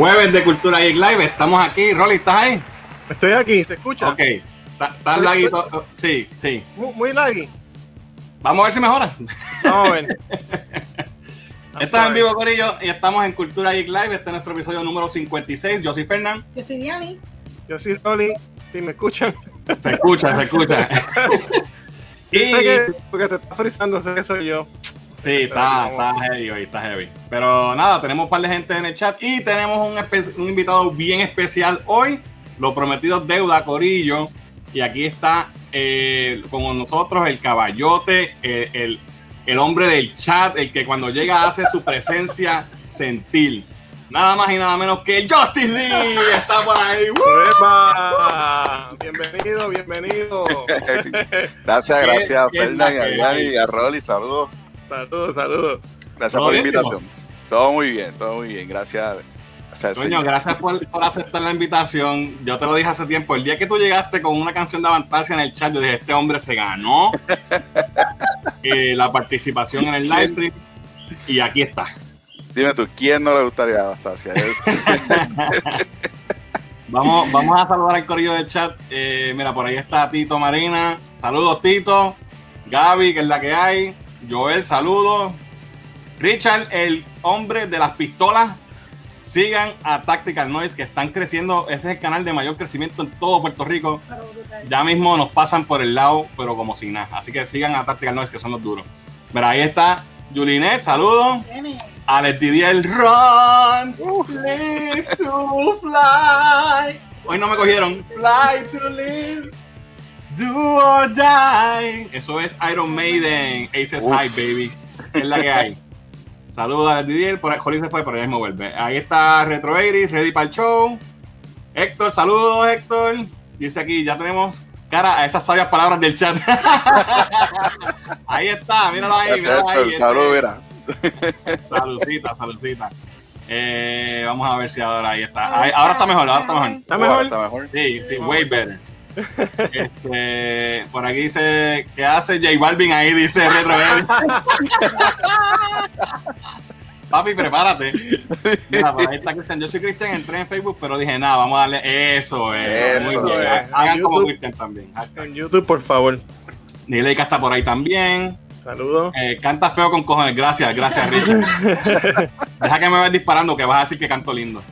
Jueves de Cultura Geek Live, estamos aquí. Rolly, ¿estás ahí? Estoy aquí, ¿se escucha? Ok, ¿estás laguito? Sí, sí. Muy, muy laggy. Vamos a ver si mejora. Vamos a ver. Esto es en vivo, Corillo, y estamos en Cultura Geek Live. Este es nuestro episodio número 56. Yo soy Fernán. Yo soy Diani. Yo soy Rolly, si me escuchan. Se escucha, se escucha. y... Sé que porque te está frizando, sé que soy yo. Sí, está, está heavy hoy, está heavy. Pero nada, tenemos un par de gente en el chat y tenemos un, un invitado bien especial hoy. Lo prometido deuda, Corillo. Y aquí está eh, con nosotros el caballote, el, el, el, hombre del chat, el que cuando llega hace su presencia sentir. Nada más y nada menos que Justin Lee está por ahí. ¡Epa! Bienvenido, bienvenido. gracias, gracias a a Dani, a Rolly, saludos. Saludos, saludos. Gracias por la invitación. Todo muy bien, todo muy bien. Gracias. Coño, gracias por, por, aceptar la invitación. Yo te lo dije hace tiempo. El día que tú llegaste con una canción de Avantasia en el chat, yo dije, este hombre se ganó eh, la participación en el live stream. Y aquí está. Dime tú, ¿quién no le gustaría Avantasia? vamos, vamos a saludar al corillo del chat. Eh, mira, por ahí está Tito Marina. Saludos, Tito. Gaby, que es la que hay. Joel, saludos. Richard, el hombre de las pistolas. Sigan a Tactical Noise, que están creciendo. Ese es el canal de mayor crecimiento en todo Puerto Rico. Ya mismo nos pasan por el lado, pero como si nada. Así que sigan a Tactical Noise, que son los duros. Mira, ahí está Julinet, saludos. Alex Didier, run, live to fly. Hoy no me cogieron. Fly to live. Do or die. Eso es Iron Maiden. Aces Uf. High, baby. Es la que hay. Saludos a Didier. Por ahí se fue, pero ya mismo vuelve. Ahí está Retro Iris, ready para el show. Héctor, saludos, Héctor. Dice aquí, ya tenemos cara a esas sabias palabras del chat. ahí está, míralo ahí, míralo ahí. Salud, mira. Saludcita, saludcita. Eh, vamos a ver si ahora ahí está. Ahí, ahora está mejor, ahora está mejor. ¿Está mejor? ¿Está mejor? Sí, sí, way better. Este, por aquí dice, ¿qué hace J Balvin ahí? Dice Retro Papi, prepárate. Mira, por ahí está Cristian. Yo soy Cristian, entré en Facebook, pero dije, nada, vamos a darle eso. eso Muy bien. es. Hagan como. Cristian también. Hashtag. En YouTube, por favor. Nileika está por ahí también. Saludos. Eh, canta feo con cojones. Gracias, gracias, Richard. Deja que me vayas disparando, que vas a decir que canto lindo.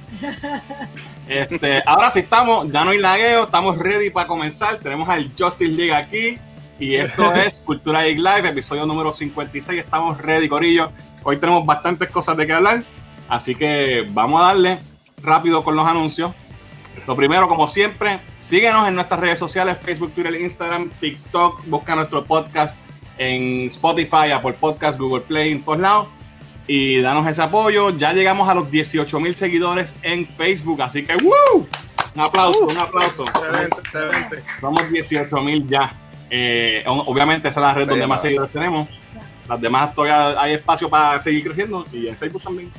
Este, ahora sí estamos, ya no hay lagueo, estamos ready para comenzar. Tenemos al Justice League aquí. Y esto es Cultura Geek Live, episodio número 56. Estamos ready, Corillo. Hoy tenemos bastantes cosas de qué hablar. Así que vamos a darle rápido con los anuncios. Lo primero, como siempre, síguenos en nuestras redes sociales, Facebook, Twitter, Instagram, TikTok. Busca nuestro podcast en Spotify, Apple Podcast, Google Play, en todos lados. Y danos ese apoyo. Ya llegamos a los 18 mil seguidores en Facebook. Así que, ¡woo! Un aplauso, un aplauso. Excelente, excelente. Somos 18 mil ya. Eh, obviamente esa es la red donde más seguidores tenemos. Las demás todavía hay espacio para seguir creciendo y en Facebook también.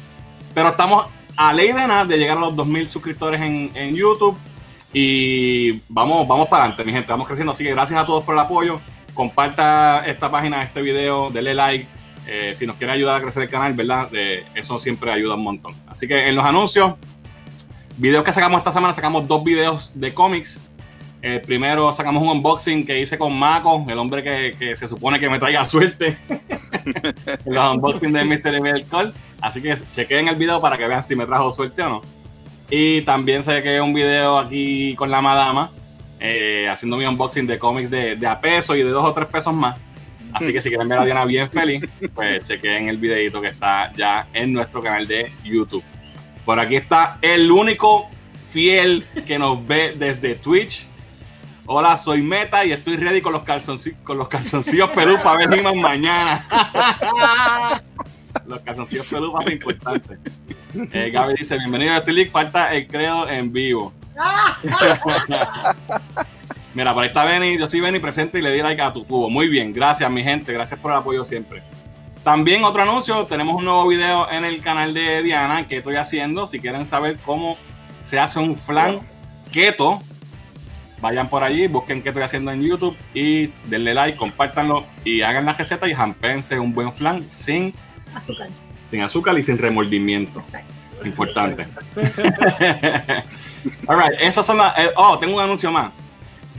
Pero estamos a ley de nada de llegar a los 2.000 suscriptores en, en YouTube y vamos, vamos para adelante, mi gente. Vamos creciendo. Así que gracias a todos por el apoyo. Comparta esta página, este video, dele like. Eh, si nos quiere ayudar a crecer el canal, ¿verdad? Eso siempre ayuda un montón. Así que en los anuncios, videos que sacamos esta semana, sacamos dos videos de cómics. Primero sacamos un unboxing que hice con Mako, el hombre que, que se supone que me traiga suerte. los unboxing de Mystery Miracle. Así que chequen el video para que vean si me trajo suerte o no. Y también saqué un video aquí con la madama, eh, haciendo mi unboxing de cómics de, de a peso y de dos o tres pesos más. Así que si quieren ver a Diana bien feliz, pues chequen el videito que está ya en nuestro canal de YouTube. Por aquí está el único fiel que nos ve desde Twitch. Hola, soy Meta y estoy ready con los, calzonci- con los calzoncillos pelú para ver He-Man mañana. los calzoncillos pelú más importante. Eh, Gaby dice, bienvenido a este league, falta el credo en vivo. Mira, por ahí está Benny, yo soy Benny presente y le di like a tu cubo. Muy bien, gracias mi gente, gracias por el apoyo siempre. También otro anuncio, tenemos un nuevo video en el canal de Diana que estoy haciendo. Si quieren saber cómo se hace un flan keto, vayan por allí, busquen qué estoy haciendo en YouTube y denle like, compártanlo y hagan la receta y jampense un buen flan sin, Azúcar. sin azúcar y sin remordimiento. Exacto. Importante. Alright, esas son las. eh, oh, tengo un anuncio más.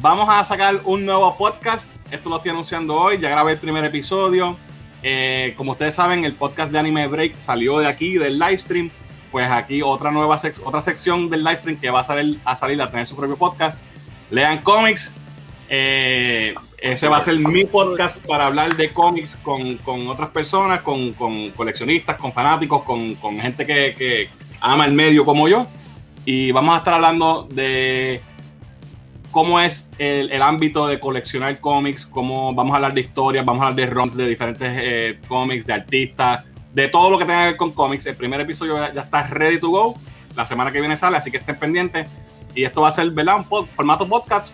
Vamos a sacar un nuevo podcast. Esto lo estoy anunciando hoy. Ya grabé el primer episodio. Eh, como ustedes saben, el podcast de Anime Break salió de aquí, del live stream. Pues aquí otra nueva sec- otra sección del live stream que va a salir a, salir a tener su propio podcast. Lean cómics. Eh, ese va a ser mi podcast para hablar de cómics con, con otras personas, con, con coleccionistas, con fanáticos, con, con gente que, que ama el medio como yo. Y vamos a estar hablando de cómo es el, el ámbito de coleccionar cómics, cómo vamos a hablar de historias, vamos a hablar de runs de diferentes eh, cómics, de artistas, de todo lo que tenga que ver con cómics. El primer episodio ya, está ready to go. La semana que viene sale, así que estén pendientes. Y esto va a ser, ¿verdad? Un formato podcast,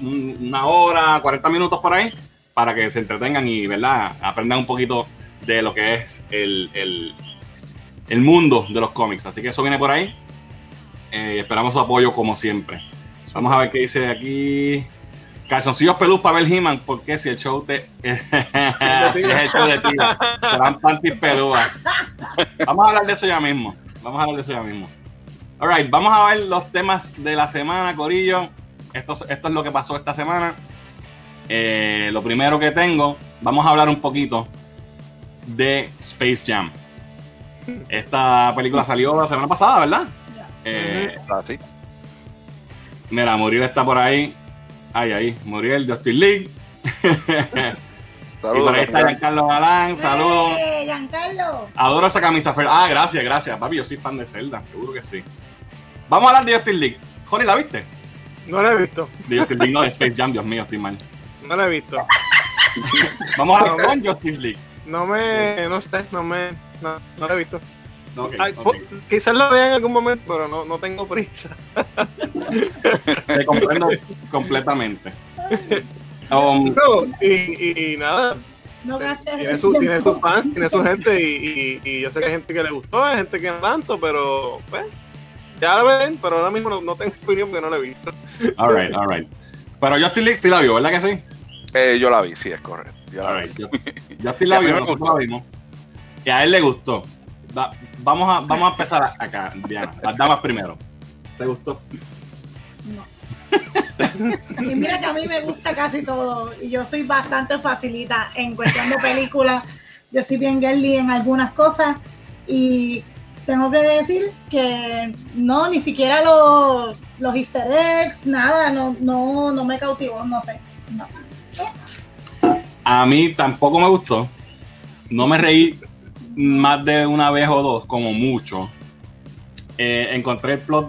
un- una hora, 40 minutos por ahí, para que se entretengan y, ¿verdad? Aprendan un poquito de lo que es el, el, el mundo de los cómics. Así que eso viene por ahí. Eh, esperamos su apoyo como siempre. Vamos a ver qué dice aquí. Calzoncillos pelús para ver He-Man, porque si el show te. Así es el show de. Vamos a hablar de eso ya mismo. Vamos a hablar de eso ya mismo. Alright, vamos a ver los temas de la semana, Corillo. Esto, es- esto es lo que pasó esta semana. Eh, lo primero que tengo, vamos a hablar un poquito de Space Jam. Esta película salió la semana pasada, ¿verdad? Eh, Así. Mira, Muriel está por ahí. Ay, ahí, Muriel, Justin League. y Saludos. por ahí está. Giancarlo Galán, saludos. ¡Eh, Giancarlo! Adoro esa camisa. Fer- Ah, gracias, gracias. Papi, yo soy fan de Zelda, seguro que sí. Vamos a hablar de Justin League. Johnny, ¿la viste? No lo he visto. De Justin League, no, de Space Jam, Dios mío, estoy mal. No lo he visto. Vamos a hablar con Justice League. No me. No sé, no me. No, no lo he visto. Ay, Quizás lo vea en algún momento, pero no, no tengo prisa. Te comprendo completamente. Um, No, y, y, y nada, No tiene, su, tiene sus fans, tiene su gente, y, y, y yo sé que hay gente que le gustó, hay gente que no tanto, pero pues, ya lo ven, pero ahora mismo no, no tengo opinión porque no lo he visto. alright, alright. Pero Justin League sí la vio, ¿verdad que sí? Eh, yo la vi, sí, es correcto. Yo la vi. Alright, yo- Justin la vio, nosotros la vimos. Y a él le gustó. Da- vamos, a, vamos a empezar acá, Diana. Las damas primero. ¿Te gustó? No. y mira que a mí me gusta casi todo. Y yo soy bastante facilita en cuestión de películas. Yo soy bien girly en algunas cosas. Y tengo que decir que no, ni siquiera los, los easter eggs, nada, no, no, no me cautivó, no sé. No. A mí tampoco me gustó. No me reí más de una vez o dos, como mucho. Eh, encontré el plot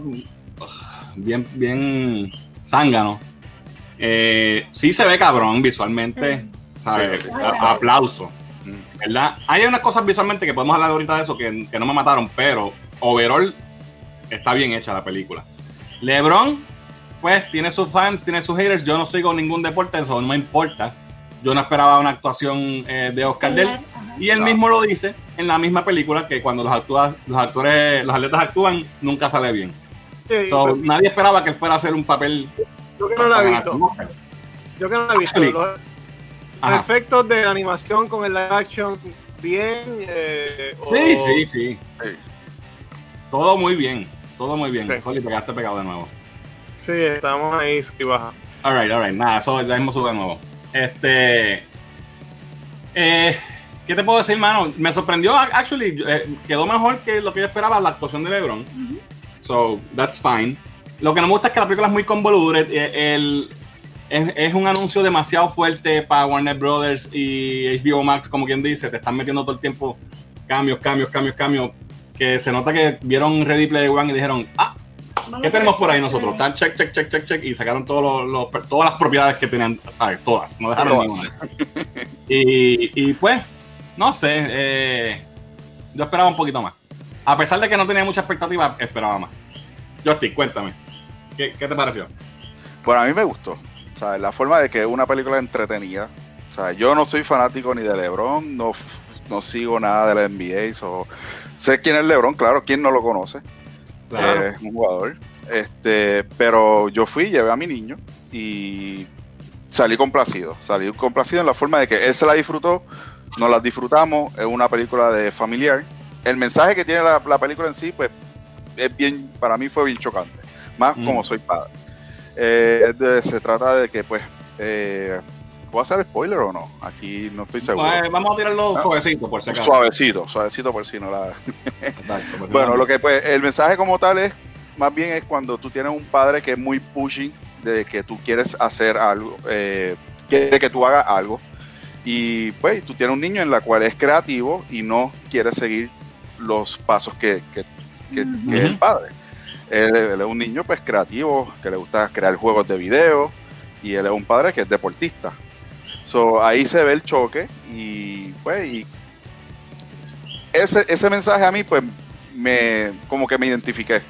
bien, bien zángano. Eh, sí se ve cabrón visualmente. ¿sabes? Sí. A- aplauso. Mm. ¿Verdad? Hay unas cosas visualmente que podemos hablar ahorita de eso que, que no me mataron, pero overall está bien hecha la película. LeBron, pues tiene sus fans, tiene sus haters. Yo no sigo ningún deporte, eso no me importa. Yo no esperaba una actuación eh, de Oscar de él. Ajá. Y él No. mismo lo dice en la misma película que cuando los, actúa- los actores, los atletas actúan, nunca sale bien. Sí, So, pues, nadie esperaba que él fuera a hacer un papel. yo que no la he visto, yo que no la he visto, Actually, los Ajá. efectos de la animación con el live action, bien. Eh, o- Sí, sí, sí. Todo muy bien. Todo muy bien. Sí. Holly, te quedaste pegado de nuevo. Sí, estamos ahí, y baja. Alright, alright. Nada, eso ya mismo sube de nuevo. Este. Eh, ¿Qué te puedo decir, mano? Me sorprendió, actually, eh, quedó mejor que lo que yo esperaba la actuación de LeBron. So, that's fine. Lo que no me gusta es que la película es muy convoluted. eh, el- es, es un anuncio demasiado fuerte para Warner Brothers y HBO Max, como quien dice. Te están metiendo todo el tiempo cambios, cambios, cambios, cambios. Que se nota que vieron Ready Player One y dijeron, ah, ¿Qué tenemos por ahí nosotros? Tan check, check, check, check, check. Y sacaron todos los, los- todas las propiedades que tenían, ¿sabes? Todas. No dejaron Todas. ninguna. Y, y pues, no sé. eh, yo esperaba un poquito más. A pesar de que no tenía mucha expectativa, esperaba más. Justin, cuéntame. ¿Qué, qué te pareció? Pues a mí me gustó. O sea, la forma de que es una película entretenida. O sea, yo no soy fanático ni de LeBron, no, no sigo nada de la NBA. so- sé quién es LeBron, claro, quién no lo conoce. Claro. Eh, Es un jugador. Este, pero yo fui, llevé a mi niño y salí complacido. Salí complacido en la forma de que él se la disfrutó, nos la disfrutamos, es una película de familiar. El mensaje que tiene la, la película en sí, pues es bien, para mí fue bien chocante, más Mm. como soy padre. Eh, de- se trata de que, pues, eh, ¿puedo hacer spoiler o no? Aquí no estoy seguro. Vamos a tirarlo Ah. suavecito, por si acaso. Suavecito, suavecito por si no la... Exacto, Bueno, no- lo que pues, el mensaje como tal es, más bien es cuando tú tienes un padre que es muy pushing de que tú quieres hacer algo, eh, quiere que tú hagas algo, y pues tú tienes un niño en la cual es creativo y no quiere seguir los pasos que, que, que- Ujú. que es el padre. Él, él es un niño pues creativo, que le gusta crear juegos de video, y él es un padre que es deportista. So, ahí se ve el choque y pues y ese, ese mensaje a mí pues me como que me identifiqué.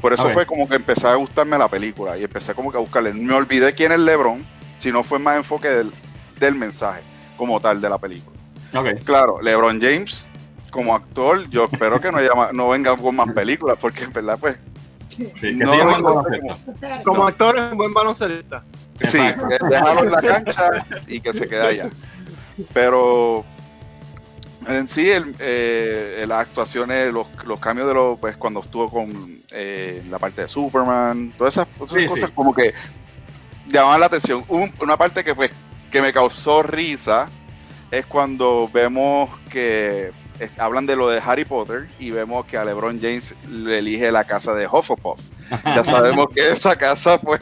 Por eso fue como que empecé a gustarme la película y empecé como que a buscarle. Me olvidé quién es LeBron, sino fue más enfoque del, del mensaje como tal de la película. Claro, LeBron James como actor, yo espero que no, haya más- no venga con más películas porque en verdad pues Sí, que No, siga Como actor es un buen baloncelista. Sí, déjalo en la cancha y que se quede allá. Pero en sí, el, eh, las actuaciones, los, los cambios de los, pues cuando estuvo con eh, la parte de Superman, todas esas, todas esas Sí, cosas sí. como que llamaban la atención. Un- una parte que pues que me causó risa es cuando vemos que hablan de lo de Harry Potter y vemos que a LeBron James le elige la casa de Hufflepuff. Ya sabemos que esa casa pues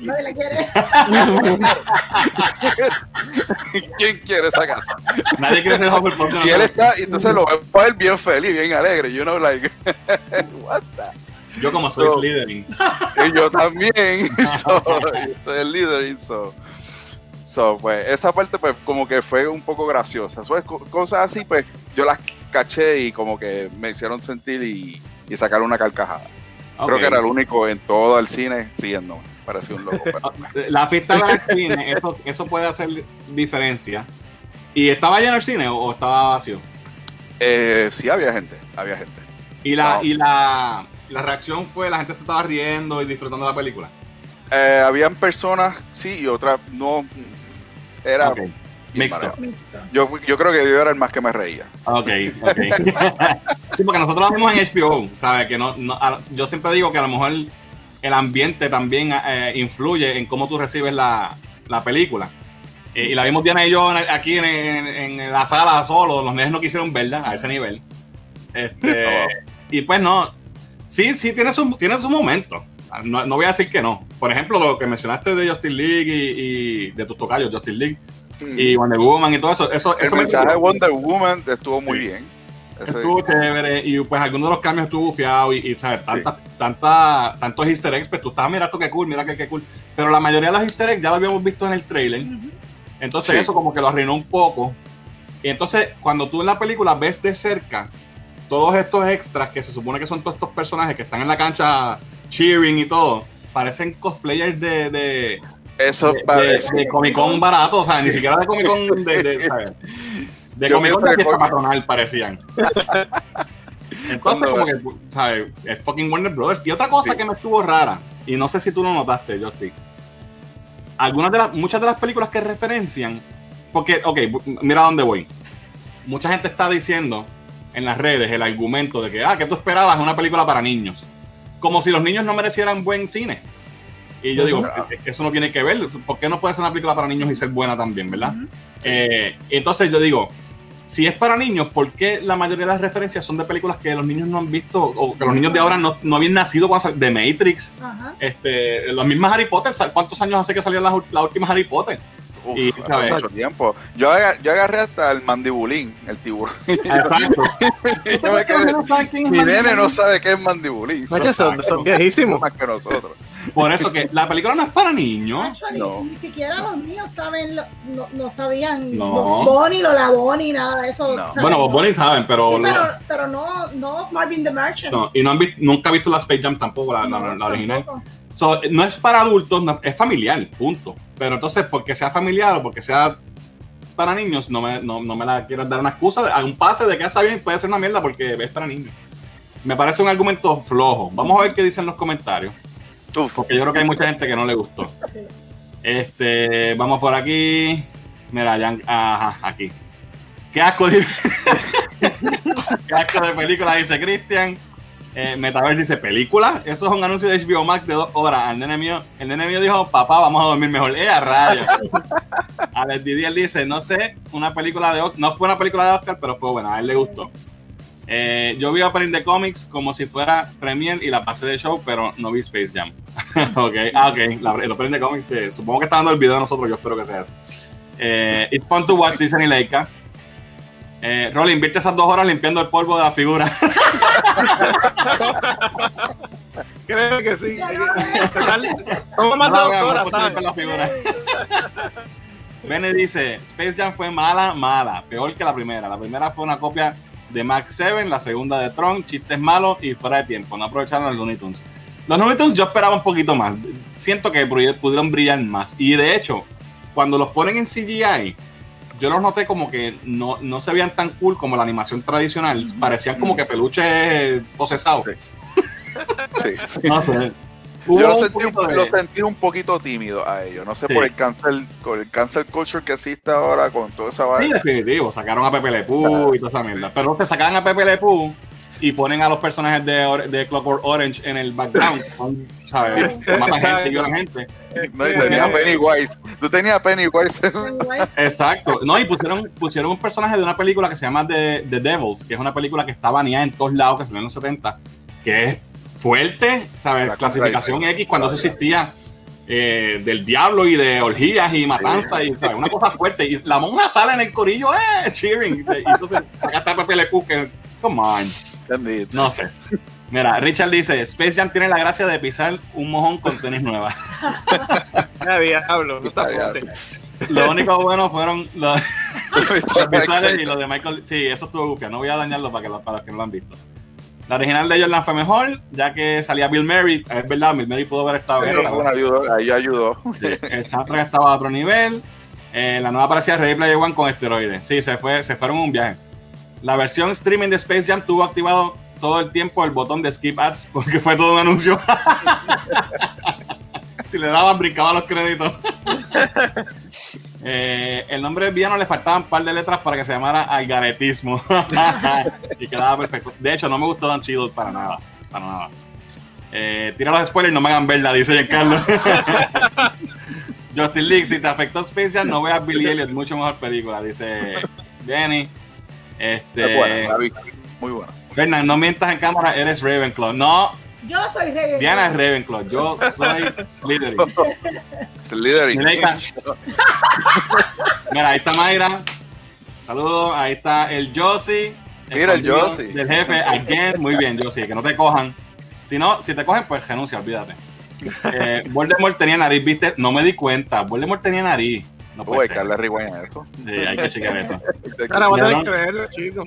Nadie le quiere. ¿Quién quiere esa casa? Nadie quiere ser Hufflepuff. de Y él está, y entonces lo veo a él bien feliz, bien alegre. You know, like, what the? Yo como soy So- Slytherin. Y yo también. So, soy el líder. y So, so, pues, esa parte, pues, como que fue un poco graciosa. So, cosas así, pues, yo las caché y como que me hicieron sentir y, y sacar una carcajada. Creo que era el único en todo el cine riendo. Parecía un loco. pero- La fiesta del cine, eso, eso puede hacer diferencia. ¿Y estaba lleno el cine o, estaba vacío? Eh, sí, había gente. Había gente. Y la, y la, la reacción fue, la gente se estaba riendo y disfrutando de la película. Eh, habían personas, sí, y otras no. Era Ok. bien Mixto. Yo, yo creo que yo era el más que me reía. Ok, ok. sí, porque nosotros lo vimos en HBO, ¿sabes? Que no, no- yo siempre digo que a lo mejor el ambiente también eh, influye en cómo tú recibes la, la película. Eh, y la vimos Diana y yo en el- aquí en, en- en la sala solo, los nenes no quisieron verla a ese nivel. Este, Oh. Y pues no, sí, sí tiene su, tiene su momento. No, no voy a decir que no. Por ejemplo, lo que mencionaste de Justin League y, y de tus tocayos, Justin League y Wonder Woman y todo eso, eso, el eso me mensaje de gustó. Wonder Woman estuvo muy Sí. bien. Ese- Estuvo chévere y pues algunos de los cambios estuvo bufiado y, y sabes, tanta, tanta, tantos easter eggs, pues tú estabas, mira esto qué cool, mira que qué cool. Pero la mayoría de los easter eggs ya lo habíamos visto en el trailer. Entonces Sí. eso como que lo arruinó un poco. Y entonces cuando tú en la película ves de cerca todos estos extras que se supone que son todos estos personajes que están en la cancha cheering y todo, parecen cosplayers de, de, Eso de, parece. de Comic Con barato, o sea, ni siquiera de Comic Con de, de, ¿sabes? de Comic Con de fiesta patronal parecían. Entonces, Cuando- como que, ¿sabes? Es fucking Warner Brothers. Y otra cosa Sí. que me estuvo rara, y no sé si tú lo notaste, Justin. Algunas de las, muchas de las películas que referencian, porque, ok, mira dónde voy. Mucha gente está diciendo en las redes el argumento de que, ah, que tú esperabas una película para niños. Como si los niños no merecieran buen cine. Y yo digo, eso no tiene que ver. ¿Por qué no puede ser una película para niños y ser buena también, verdad? Eh, entonces yo digo, si es para niños, ¿por qué la mayoría de las referencias son de películas que los niños no han visto o que los niños de ahora no, no habían nacido cuando de Matrix? Ajá. Este, los mismos Harry Potter, ¿sabes ¿cuántos años hace que salió la, la última Harry Potter? Uf, y, hace ¿sabes? mucho tiempo. Yo, aga- yo agarré hasta el mandibulín, el tiburón. Exacto. Yo me quedé- Mi nene no sabe qué es mandibulín. Macho, son, son viejísimos. más que nosotros. Por eso que la película no es para niños. Actually, No. Ni siquiera los niños saben, lo- no, no sabían No. los Bonnie, los La Bonnie, nada de eso. No. Bueno, vos Bonnie saben, pero, Sí, lo- pero, pero no, no Marvin the Merchant. no, y no han visto, nunca han visto la Space Jam tampoco, la, la- No, la original. tampoco. So, no es para adultos, no- es familiar, punto. Pero entonces, porque sea familiar o porque sea para niños, no me, no, no me la quieras dar una excusa, a un pase de que está bien, puede ser una mierda porque es para niños. Me parece un argumento flojo. Vamos a ver qué dicen los comentarios, Uf, porque yo creo que hay mucha gente que no le gustó. Sí. Este, vamos por aquí. Mira, ya, ajá, aquí. Qué asco de, qué asco de película, dice Cristian. Eh, Metaverse dice, ¿película? Eso es un anuncio de HBO Max de dos horas. El nene mío, el nene mío dijo, papá, vamos a dormir mejor. ¡Eh, a raya! Alex Didier dice, no sé, una película de Oscar, no fue una película de Oscar, pero fue buena, a él le gustó. Eh, yo vi Opening de Comics como si fuera Premier y la pasé de show, pero no vi Space Jam. ok, ah, ok, el Opening de Comics, eh, supongo que está dando el video de nosotros, yo espero que sea. Eh, It's fun to watch, dice Nileika. Eh, Rolly, invierte esas dos horas limpiando el polvo de la figura. Creo que sí. Toma más de No, dos horas, la figura. Bene dice, Space Jam fue mala, mala, peor que la primera. La primera fue una copia de Max 7, la segunda de Tron, chistes malos y fuera de tiempo. No aprovecharon los Looney Tunes. Los Looney Tunes yo esperaba un poquito más. Siento que pudieron brillar más. Y de hecho, cuando los ponen en CGI, yo los noté como que no, no se veían tan cool como la animación tradicional. Parecían como que peluches procesados. Sí, sí. No sé. Yo lo sentí, un, poquito de- lo sentí un poquito tímido a ellos. No sé Sí. por el cancel, con el cancel culture que existe ahora con toda esa Sí, vaina. definitivo. Sacaron a Pepe Le Pew y toda esa mierda. Pero se sacan a Pepe Le Pew y ponen a los personajes de, Or- de Clockwork Orange en el background. ¿Sabes? Matan gente y violan gente. No, y tenía a Pennywise. Tú tenías a Pennywise. Exacto. No, y pusieron, pusieron un personaje de una película que se llama The, The Devils, que es una película que está baneada en todos lados, que salió en los 70, que es fuerte, ¿sabes? La Clasificación. X cuando eso existía. eh, del diablo y de orgías y matanzas y ¿sabes? una cosa fuerte y la monja sale en el corillo eh cheering y entonces sacaste a Pepe Le Pew que come on no sé. Mira, Richard dice, Space Jam tiene la gracia de pisar un mojón con tenis nueva. Ya, diablo, no. Lo único bueno fueron los, los visuales y los de Michael. Sí, eso estuvo gufia. No voy a dañarlo para, que lo- para los que no lo han visto. La original de Jordan fue mejor, ya que salía Bill Murray. Es verdad, Bill Murray pudo haber estado Eso bien. ayuda, ahí ayudó. El soundtrack estaba a otro nivel. Eh, la nueva parecía Ready Player One con esteroides. Sí, se, fue, se fueron un viaje. La versión streaming de Space Jam tuvo activado todo el tiempo el botón de skip ads porque fue todo un anuncio. si le daban, brincaba los créditos. Eh, el nombre del villano le faltaban un par de letras para que se llamara Algaretismo. y quedaba perfecto. De hecho, no me gustó Don Cheadle para nada. Para nada. Eh, tira los spoilers y no me hagan verla, dice Giancarlo. Justin League, si te afectó Space Jam, no veas Billy Elliot, mucho mejor película, dice Jenny. Este, Es buena, la vi. Muy buena. Fernán, no mientas en cámara, eres Ravenclaw. No, Yo soy Rey. Diana es Ravenclaw, yo soy Slytherin. Es el líder. Mira, ahí está. Mira, ahí está Mayra. Saludos, ahí está el Josie. Mira, el Josie. Del jefe, again. Muy bien, Josie, que no te cojan. Si no, si te cogen, pues renuncia, olvídate. Eh, Voldemort tenía nariz, viste, no me di cuenta. Voldemort tenía nariz. No puede Uy, ser. Carla Rewind a eso. Sí, hay que chequear eso. Ahora voy a tener Lebron- que verlo, chicos.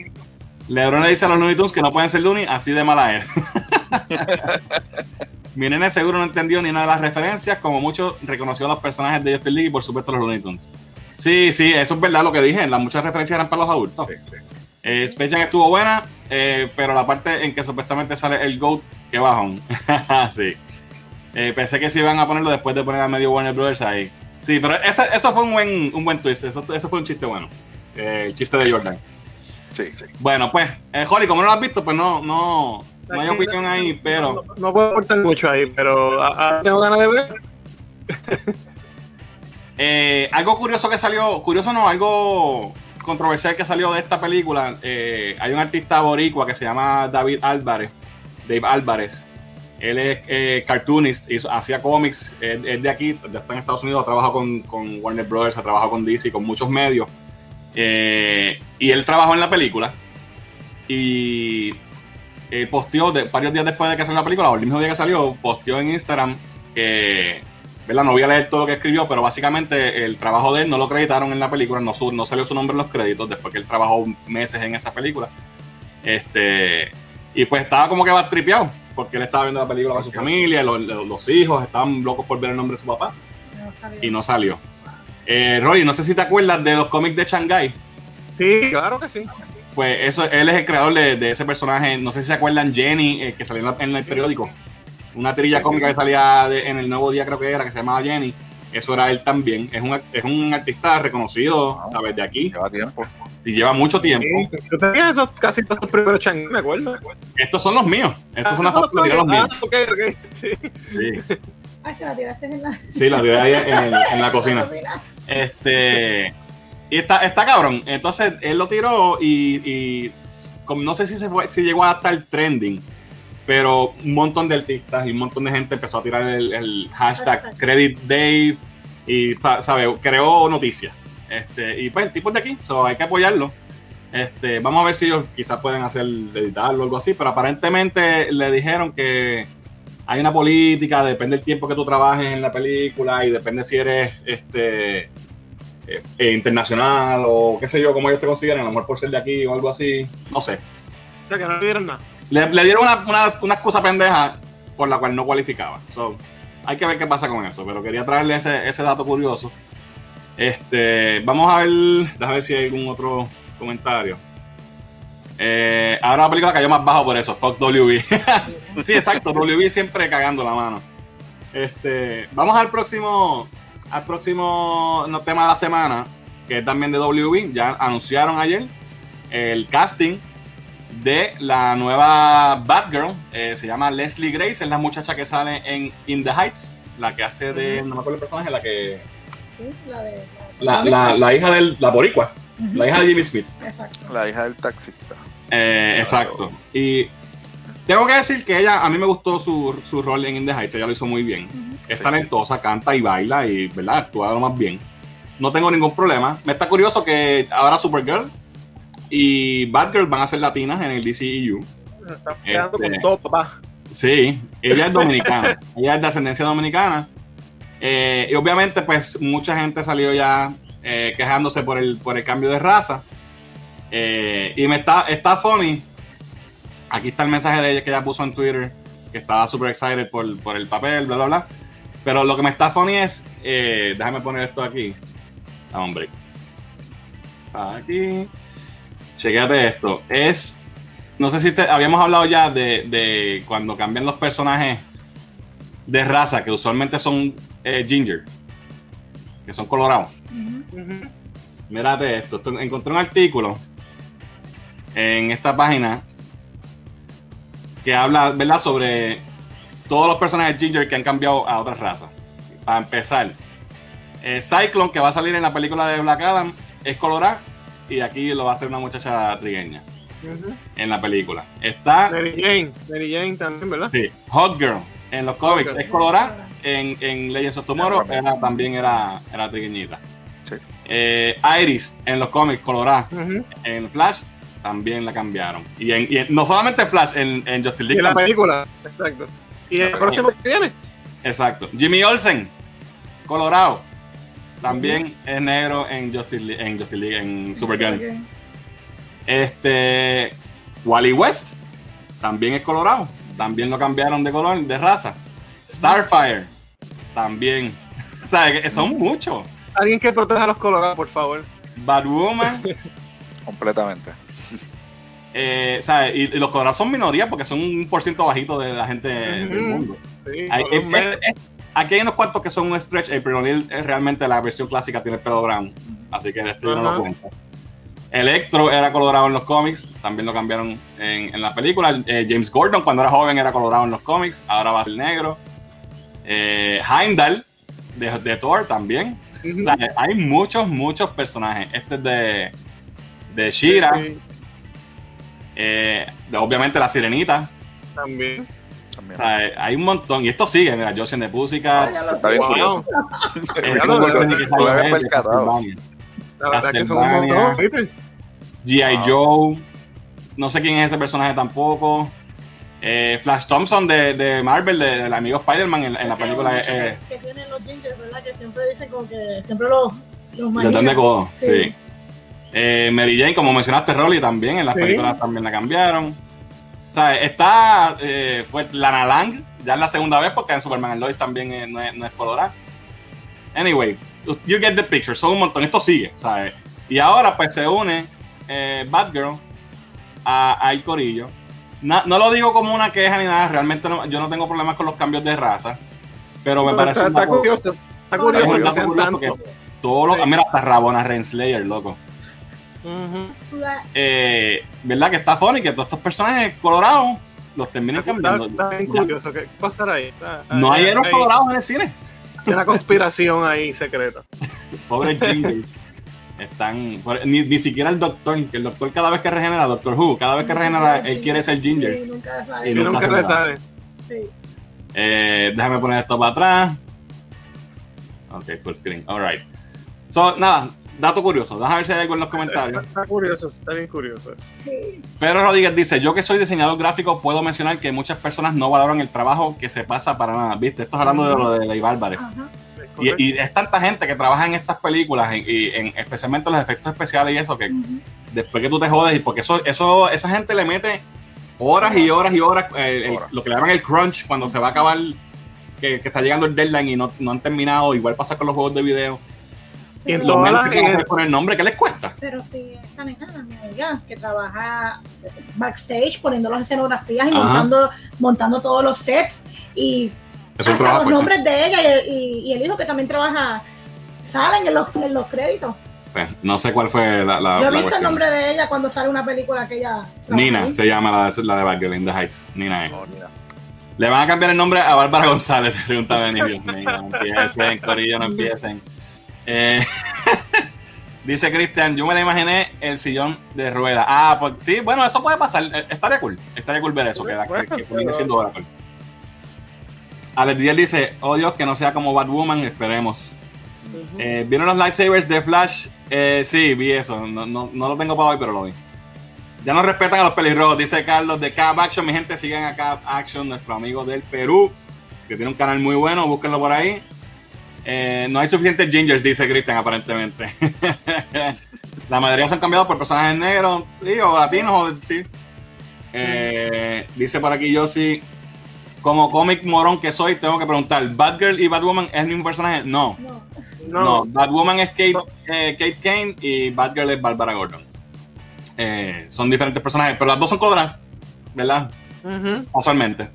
Lebron le dice a los Looney Tunes que no pueden ser Looney, así de mala es. Mi nene seguro no entendió ni una de las referencias, como mucho reconoció a los personajes de Justin League y por supuesto los Looney Tunes. Sí, sí, eso es verdad lo que dije, las muchas referencias eran para los adultos. Sí, sí. Eh, Space Jam estuvo buena, eh, pero la parte en que supuestamente sale el GOAT, que bajón. sí. Eh, pensé que se iban a ponerlo después de poner a medio Warner Brothers ahí. Sí, pero ese- eso fue un buen, un buen twist, eso, eso fue un chiste bueno. Eh, el chiste de Jordan. Sí, sí. Bueno, pues, eh, Holly, como no lo has visto, pues no, no, no hay opinión ahí, pero No, no puedo aportar mucho ahí, pero a- a- tengo ganas de ver. eh, algo curioso que salió, curioso no, algo controversial que salió de esta película, eh, hay un artista boricua que se llama David Álvarez, Dave Álvarez, él es eh, cartoonist, hizo- hacía cómics, es, de aquí, ya está en Estados Unidos, ha trabajado con, con Warner Brothers, ha trabajado con DC, con muchos medios, eh, y él trabajó en la película, y eh, posteó de, varios días después de que salió la película, o el mismo día que salió, posteó en Instagram que, ¿verdad? No voy a leer todo lo que escribió, pero básicamente el trabajo de él no lo acreditaron en la película, no, su- no salió su nombre en los créditos después que él trabajó meses en esa película. Este, y pues estaba como que va tripeado, porque él estaba viendo la película con su familia, los, los- hijos estaban locos por ver el nombre de su papá, No y no salió. Eh, Roy, no sé si te acuerdas de los cómics de Shanghai. Sí, claro que sí. Pues eso, él es el creador de, de ese personaje. No sé si se acuerdan, Jenny, eh, que salió en, la- en el periódico. Una trilla Sí, sí, cómica sí. que salía de- en el nuevo día, creo que era, que se llamaba Jenny. Eso era él también. Es un, es un artista reconocido, Ah. ¿sabes? De aquí. Lleva tiempo. Y lleva mucho tiempo. Sí, Yo tenía esos casi todos los primeros changues, me acuerdo. Estos son los míos. Estos Ah, son las esos fotos que son tiré los tuyos. míos. Ah, ok, ok, sí. Sí, Ay, que la tiraste en la, sí la tiré ahí en, el- en la cocina. Este. Y está, está cabrón. Entonces él lo tiró y, y como no sé si se fue, si llegó a estar trending, pero un montón de artistas y un montón de gente empezó a tirar el, el hashtag. Credit Dave y pa- sabe, creó noticias. Este, y pues el tipo es de aquí, so hay que apoyarlo. Este, vamos a ver si ellos quizás pueden hacer editarlo o algo así, pero aparentemente le dijeron que hay una política, depende del tiempo que tú trabajes en la película y depende si eres este eh, internacional o qué sé yo, como ellos te consideran, a lo mejor por ser de aquí o algo así, no sé. O sea, que no le dieron nada. Le, le dieron una, una, una excusa pendeja por la cual no cualificaba. So, hay que ver qué pasa con eso, pero quería traerle ese, ese dato curioso. Este, vamos a ver, déjame ver si hay algún otro comentario. Eh, ahora la película cayó más bajo por eso, fuck WB. sí, exacto, WB siempre cagando la mano. Este, vamos al próximo, al próximo tema de la semana, que es también de WB. Ya anunciaron ayer el casting de la nueva Batgirl. Eh, se llama Leslie Grace, es la muchacha que sale en In the Heights, la que hace de, no me acuerdo el personaje, la que, la de. la, la, la hija del, la boricua, la hija de Jimmy Smith. Exacto. La hija del taxista. Eh, exacto. Y tengo que decir que ella, a mí me gustó su, su rol en In the Heights, ella lo hizo muy bien. Es Sí. talentosa, canta y baila y, ¿verdad? Actúa lo más bien. No tengo ningún problema. Me está curioso que ahora Supergirl y Batgirl van a ser latinas en el DCEU. Se Está quedando Este- con todo, papá. Sí, ella es dominicana. ella es de ascendencia dominicana. Eh, y obviamente, pues, mucha gente salió ya eh, quejándose por el, por el cambio de raza. Eh, y me está, está funny. Aquí está el mensaje de ella que ella puso en Twitter, que estaba super excited por, por el papel, bla, bla, bla. Pero lo que me está funny es, déjame poner esto aquí. Ah, hombre. Aquí. Chequéate esto. Es no sé si te, habíamos hablado ya de, de cuando cambian los personajes de raza, que usualmente son eh, ginger, que son colorados. Ujú. Ujú. Mírate esto, esto- encontré un artículo en esta página que habla, ¿verdad?, sobre todos los personajes ginger que han cambiado a otras razas. Para empezar, eh, Cyclone, que va a salir en la película de Black Adam, es colorado y aquí lo va a hacer una muchacha trigueña en la película. Está Mary Jane. Mary Jane también, ¿verdad? Sí, Hot Girl en los cómics es colorada. En, en Legends of Tomorrow era, también era, era trigueñita. Sí. Eh, Iris en los cómics colorada. En Flash también la cambiaron. Y, en, y en- no solamente Flash, en, en Justice Y League. en la película. Exacto. Y el próximo que viene. Exacto. Jimmy Olsen, colorado. También es negro en Justice League, en, Justice League, en Supergirl. Este. Wally West también es colorado. También lo cambiaron de color, de raza. Starfire también. O sea, que son muchos. Alguien que proteja a los colorados, por favor. Batwoman. Completamente. eh, ¿sabes? Y, y los colorados son minoría porque son un por ciento bajito de la gente del mundo. Sí, Hay- son los es- me- es- es- aquí hay unos cuantos que son un stretch. April O'Neil es realmente la versión clásica, tiene el pelo brown. Así que este no lo cuento. Electro era colorado en los cómics, también lo cambiaron en, en la película. Eh, James Gordon, cuando era joven, era colorado en los cómics, ahora va a ser negro. Eh, Heimdall, de, de Thor, también. O sea, hay muchos, muchos personajes. Este es de, de Shira, Sí, eh, de- obviamente la Sirenita. también. O También. sea, hay un montón. Y esto sigue, mira, Josh Está bien curioso. había en percatado. Castlevania. La verdad que son un montón, ¿viste? G.I. Wow. Joe. No sé quién es ese personaje tampoco. Eh, Flash Thompson de, de Marvel, de- del amigo Spider-Man en, en la película. Eh, que, tienen los gingers, ¿verdad? Que siempre dicen como que siempre los, los de codo, sí. Sí. Eh, Mary Jane, como mencionaste, Rolly también, en las Sí. películas también la cambiaron. O sea, está, eh, fue Lana Lang, ya es la segunda vez, porque en Superman and Lois también no, es, no es colorada. Anyway, you get the picture, son un montón, esto sigue, ¿sabes? Y ahora pues se une Batgirl a, a El Corillo. Na- no lo digo como una queja ni nada, realmente no- yo no tengo problemas con los cambios de raza, pero me parece está, está curioso. Está Es curioso es sean curioso que todos los- Sí. mira, hasta Rabona Renslayer, loco. Eh, ¿verdad? Que está funny que todos estos personajes colorados los terminan Está, cambiando. está bien curioso. ¿Qué pasará ahí? Está- No hay héroes colorados en el cine. hay una conspiración ahí secreta. Pobres gingers. Están. Ni, ni siquiera el doctor, que el doctor cada vez que regenera, Doctor Who, cada vez que regenera, él quiere ser ginger. Sí, nunca sale. Y nunca nunca. Sí. Eh, déjame poner esto para atrás. Ok, full screen. Alright. So, nada, dato curioso. Déjame ver si hay algo en los comentarios. Está curioso, está bien curioso eso. Pedro Rodríguez dice: Yo que soy diseñador gráfico, puedo mencionar que muchas personas no valoran el trabajo que se pasa para nada. ¿Viste? Esto es hablando de lo de Ley Álvarez. Ajá. Y, y es tanta gente que trabaja en estas películas, en- y en, especialmente los efectos especiales y eso, que después que tú te jodes, y porque eso, eso, esa gente le mete horas y horas y horas, eh, el- lo que le llaman el crunch, cuando se va a acabar, que, que está llegando el deadline y no, no han terminado, igual pasa con los juegos de video. Y en todas las- que con el nombre, ¿qué les cuesta? Pero si esta nena, mi amiga, que trabaja backstage poniendo las escenografías y Ajá. montando, montando todos los sets y Es un hasta trabajo los nombres de ella y, y- y el hijo que también trabaja salen en los, en los créditos. Pues, no sé cuál fue la, la, Yo he la visto el nombre de ella cuando sale una película que ella Nina, ahí. se llama la, de- la de in the Heights. Nina es. No, mira. Le van a cambiar el nombre a Bárbara González, te pregunta Benny. No empiecen, Corillo, no empiecen. Eh, dice Cristian, yo me la imaginé el sillón de rueda. Ah, pues sí, bueno, eso puede pasar. Eh, Estaría cool. Estaría cool ver eso, que, que, que termine siendo Oracle. Alex Díaz dice, oh Dios, que no sea como Batwoman, esperemos. Eh, ¿Vieron los lightsabers de Flash? Eh, sí, vi eso. No, no, no lo tengo para hoy, pero lo vi. Ya no respetan a los pelirrojos, dice Carlos de Cab Action. Mi gente, sigan a Cab Action, nuestro amigo del Perú, que tiene un canal muy bueno, búsquenlo por ahí. Eh, no hay suficientes gingers, dice Christian, aparentemente. La mayoría se han cambiado por personajes negros, sí, o latinos, o sí. Eh, dice por aquí Yossi, como cómic morón que soy, tengo que preguntar, ¿Batgirl y Batwoman es el mismo personaje? No. No. No, No, Batwoman es Kate, No. eh, Kate Kane y Batgirl es Barbara Gordon. Eh, son diferentes personajes, pero las dos son coloradas, ¿verdad? Ujú. Casualmente.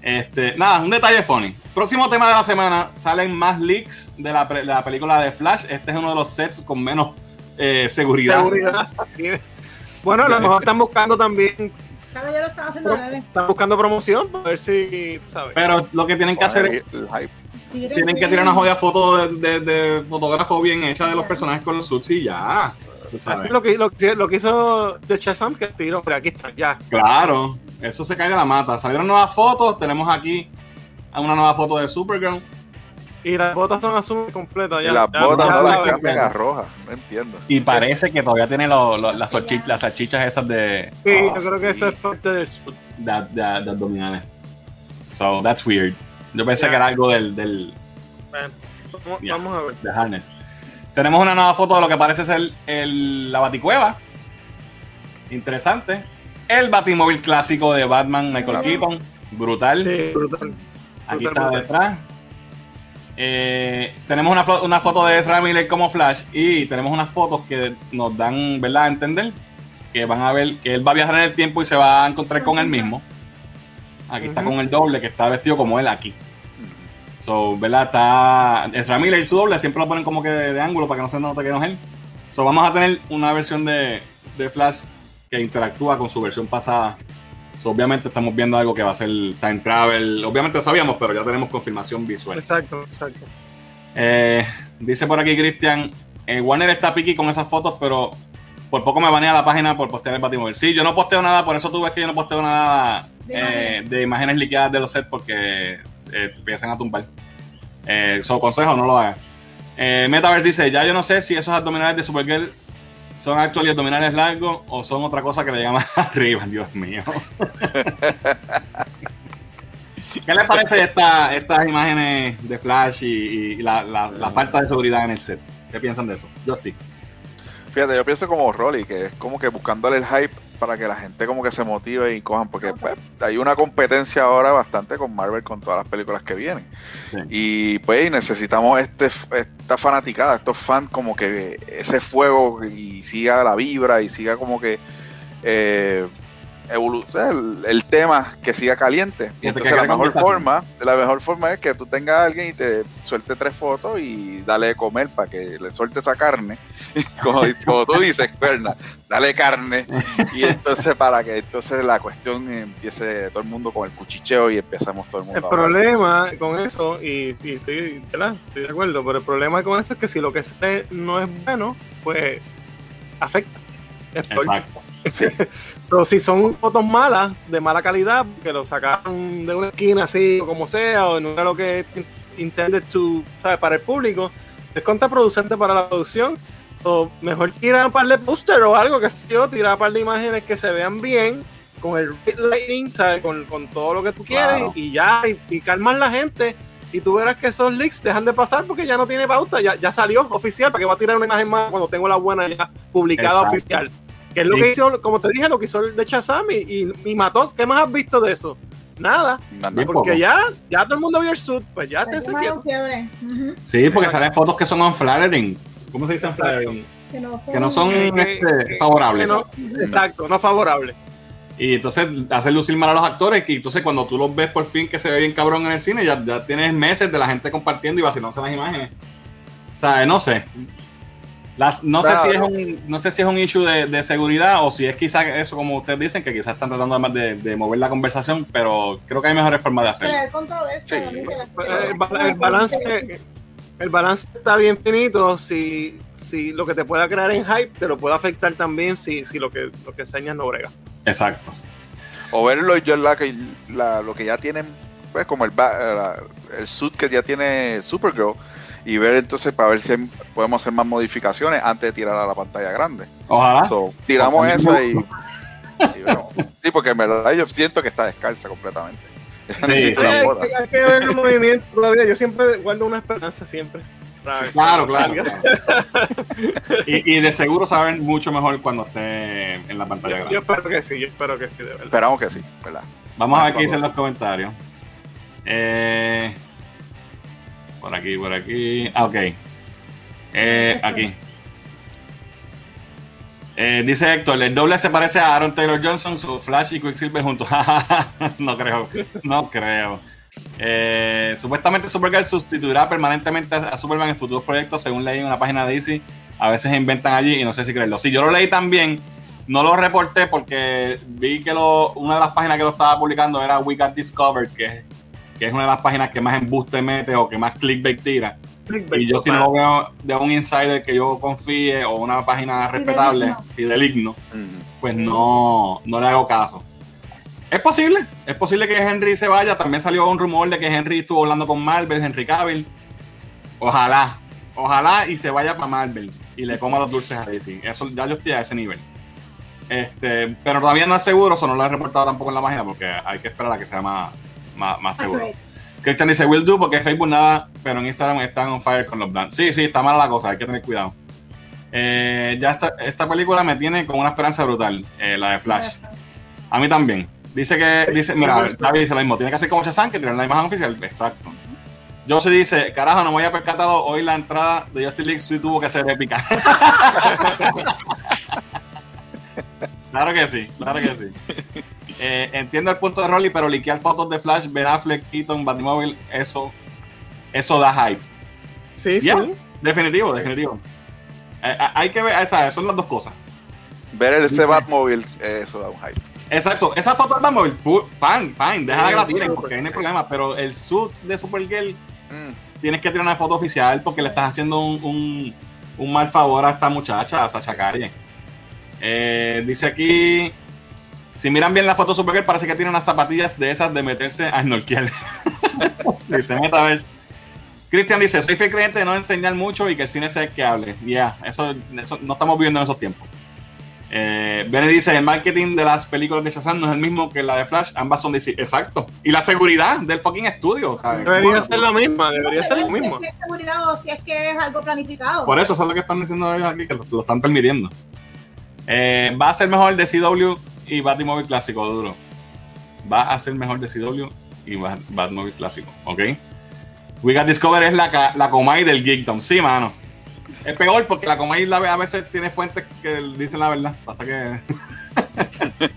Este, nada, un detalle funny. Próximo tema de la semana, salen más leaks de la, pre- de la película de Flash. Este es uno de los sets con menos eh, seguridad. seguridad. Bueno, a lo mejor están buscando también, ¿Sabes? Yo lo estaba haciendo están buscando promoción para ver si, ¿sabes? Pero lo que tienen que hacer es El hype. tienen que tirar una jodida foto de, de- de fotógrafo bien hecha de los personajes con los suits y ya. Así lo que, lo, que- lo que hizo de Shazam, que tiró, pero aquí está, ya. Claro, eso se cae de la mata. Salieron nuevas fotos, tenemos aquí una nueva foto de Supergirl. Y las botas son azul completas. Y Ya, las ya- botas ya no las cambian a rojas. No entiendo. Y parece que todavía tiene lo- lo- las, salchichas, las salchichas esas de, Sí, Ah, yo creo que eso es parte del sur. de, de- de abdominales. So, that's weird. Yo pensé que era algo del, del Bueno, vamos, a ver. de harness. Tenemos una nueva foto de lo que parece ser el, la baticueva. Interesante. El batimóvil clásico de Batman, Michael Claro. Keaton. Brutal. Sí, brutal. Aquí Brutal, está brutal. detrás. Eh, tenemos una, una foto de Ezra Miller como Flash y tenemos unas fotos que nos dan, ¿verdad?, a entender que van a ver que él va a viajar en el tiempo y se va a encontrar con él mismo. Aquí está con el doble que está vestido como él aquí. So, ¿verdad? Está Ezra Miller y su doble siempre lo ponen como que de, de ángulo para que no se note que no es él. So, vamos a tener una versión de, de Flash que interactúa con su versión pasada. So, obviamente estamos viendo algo que va a ser time travel. Obviamente sabíamos, pero ya tenemos confirmación visual. Exacto, exacto. Eh, dice por aquí Cristian, eh, Warner está piqui con esas fotos, pero por poco me banea la página por postear el Batimóvil. Sí, yo no posteo nada, por eso tú ves que yo no posteo nada De eh, imágenes. de imágenes liqueadas de los sets porque eh, empiezan a tumbar. Eh, so, consejo, no lo hagas. Eh, Metaverse dice, ya yo no sé si esos abdominales de Supergirl son actuales abdominales largos o son otra cosa que le llaman arriba, Dios mío. ¿Qué les parece esta, estas imágenes de Flash y, y la, la- la falta de seguridad en el set? ¿Qué piensan de eso? Yo estoy. Fíjate, yo pienso como Rolly, que es como que buscándole el hype para que la gente como que se motive y cojan, porque pues, hay una competencia ahora bastante con Marvel con todas las películas que vienen. Sí. Y pues necesitamos este esta fanaticada, estos fans como que ese fuego y siga la vibra y siga como que eh, el, el tema que siga caliente. Y entonces la mejor forma, la mejor forma es que tú tengas a alguien y te suelte tres fotos y dale de comer para que le suelte esa carne. como, como tú dices, Berna, dale carne. Y entonces para que entonces la cuestión empiece todo el mundo con el cuchicheo y empezamos todo el mundo El a problema con eso, y, y estoy, ¿verdad? estoy de acuerdo, pero el problema con eso es que si lo que se no es bueno, pues afecta. Es. Exacto. Sí. Pero si son fotos malas, de mala calidad, que lo sacaron de una esquina así o como sea, o no era lo que intended to, ¿sabes? para el público, es contraproducente para la producción. O mejor tirar un par de póster o algo que sé yo, tirar un par de imágenes que se vean bien, con el lighting, ¿sabes? Con, con todo lo que tú quieres, Claro. y ya, y, y calman la gente. Y tú verás que esos leaks dejan de pasar porque ya no tiene pauta, ya, ya salió oficial. ¿Para que va a tirar una imagen más cuando tengo la buena ya publicada Exacto. oficial? Que es lo Y- que hizo, como te dije, lo que hizo el de Shazam y, y, y mató. ¿Qué más has visto de eso? Nada. Porque poco. ya, ya todo el mundo vio el suit, pues ya te se. Sí, porque salen fotos que son unflattering. ¿Cómo se dice unflattering? Que no son, Que no son que- este, que- favorables. no- exacto, no favorable. Y entonces hacer lucir mal a los actores. Y entonces cuando tú los ves por fin que se ve bien cabrón en el cine, ya, ya tienes meses de la gente compartiendo y vacilándose las imágenes. O sea, no sé. Las, no, sé si es un, no sé si es un issue de, de seguridad o si es quizás eso, como ustedes dicen, que quizás están tratando además de, de mover la conversación, pero creo que hay mejores formas de hacerlo. Sí. El, ba- el balance, el balance está bien finito. Si, si lo que te pueda crear en hype te lo puede afectar también si, si lo que lo que enseñas no brega. Exacto. O verlo yo la, que- la- lo que ya tienen, pues como el, ba- la- el suit que ya tiene Supergirl, y ver entonces para ver si podemos hacer más modificaciones antes de tirar a la pantalla grande. Ojalá. So, tiramos Ojalá. esa y, y vemos. Sí, porque en verdad yo siento que está descalza completamente. Sí, sí. la Hay, hay que ver el movimiento todavía. Yo siempre guardo una esperanza siempre. Claro, claro. y, y de seguro saben mucho mejor cuando esté en la pantalla Yo, grande. yo espero que sí, yo espero que sí, de verdad. Esperamos que sí, ¿verdad? Vamos a ver qué dicen los comentarios. Eh, por aquí, por aquí. Ah, ok. Eh, aquí. Eh, dice Héctor, el doble se parece a Aaron Taylor Johnson, su Flash y Quicksilver juntos. no creo, no creo. Eh, supuestamente Supergirl sustituirá permanentemente a Superman en futuros proyectos, según leí en una página de DC. A veces inventan allí y no sé si creerlo. Sí, yo lo leí también. No lo reporté porque vi que lo, una de las páginas que lo estaba publicando era We Got Discovered, que, es- que es una de las páginas que más embuste mete o que más clickbait tira. Y yo si no lo veo de un insider que yo confíe o una página respetable, fideligno, Ujú. pues no, no le hago caso. Es posible, es posible que Henry se vaya. También salió un rumor de que Henry estuvo hablando con Marvel, Henry Cavill. Ojalá, ojalá y se vaya para Marvel y le coma los dulces a Betty. Eso ya yo estoy a ese nivel. Este, pero todavía no es seguro, eso no lo he reportado tampoco en la página porque hay que esperar a que sea más, más, más seguro. Christian dice, will do, porque Facebook nada, pero en Instagram están on fire con los brands. Sí, sí, está mala la cosa, hay que tener cuidado. Eh, ya esta, esta película me tiene con una esperanza brutal, eh, la de Flash. A mí también. Dice que, dice, mira, David dice lo mismo, tiene que hacer como Shazam, que tiene la imagen oficial. Exacto. Josie dice, carajo, no me había percatado, hoy la entrada de Justice League sí tuvo que ser épica. claro que sí, claro que sí. Eh, entiendo el punto de Rolly, pero liquear fotos de Flash, Ben Affleck, Keaton, Batmobile, eso, eso da hype. Sí, sí. definitivo, definitivo. Eh, eh, hay que ver, esas son las dos cosas. Ver ese Batmobile, eh, eso da un hype. Exacto, esa foto del Batmobile, fu- fine, fine, déjala que la tiren, porque ahí no hay problema, pero el suit de Supergirl Mm, tienes que tirar una foto oficial porque le estás haciendo un, un- un mal favor a esta muchacha, a Sacha Calle. Eh, dice aquí, si miran bien la foto de Supergirl, parece que tiene unas zapatillas de esas de meterse a snorkear. dice Metaverse. Cristian dice, soy fiel creyente de no enseñar mucho y que el cine sea el que hable. Ya, eso, eso no estamos viviendo en esos tiempos. Eh, Benny dice, el marketing de las películas de Shazam no es el mismo que la de Flash, ambas son DC. Exacto. Y la seguridad del fucking estudio, ¿sabes? Debería Bueno, ser la misma, debería ser lo Depende mismo. Si es seguridad o si es que es algo planificado. Por eso, eso es lo que están diciendo ellos aquí, que lo, lo están permitiendo. Eh, va a ser mejor de CW y Batmobile clásico, duro. Va a ser mejor de CW y Bat- clásico, ¿ok? We Got Discover es la, la Comay del Geekdom. Sí, mano. Es peor porque la Comay la- a veces tiene fuentes que dicen la verdad. Pasa que.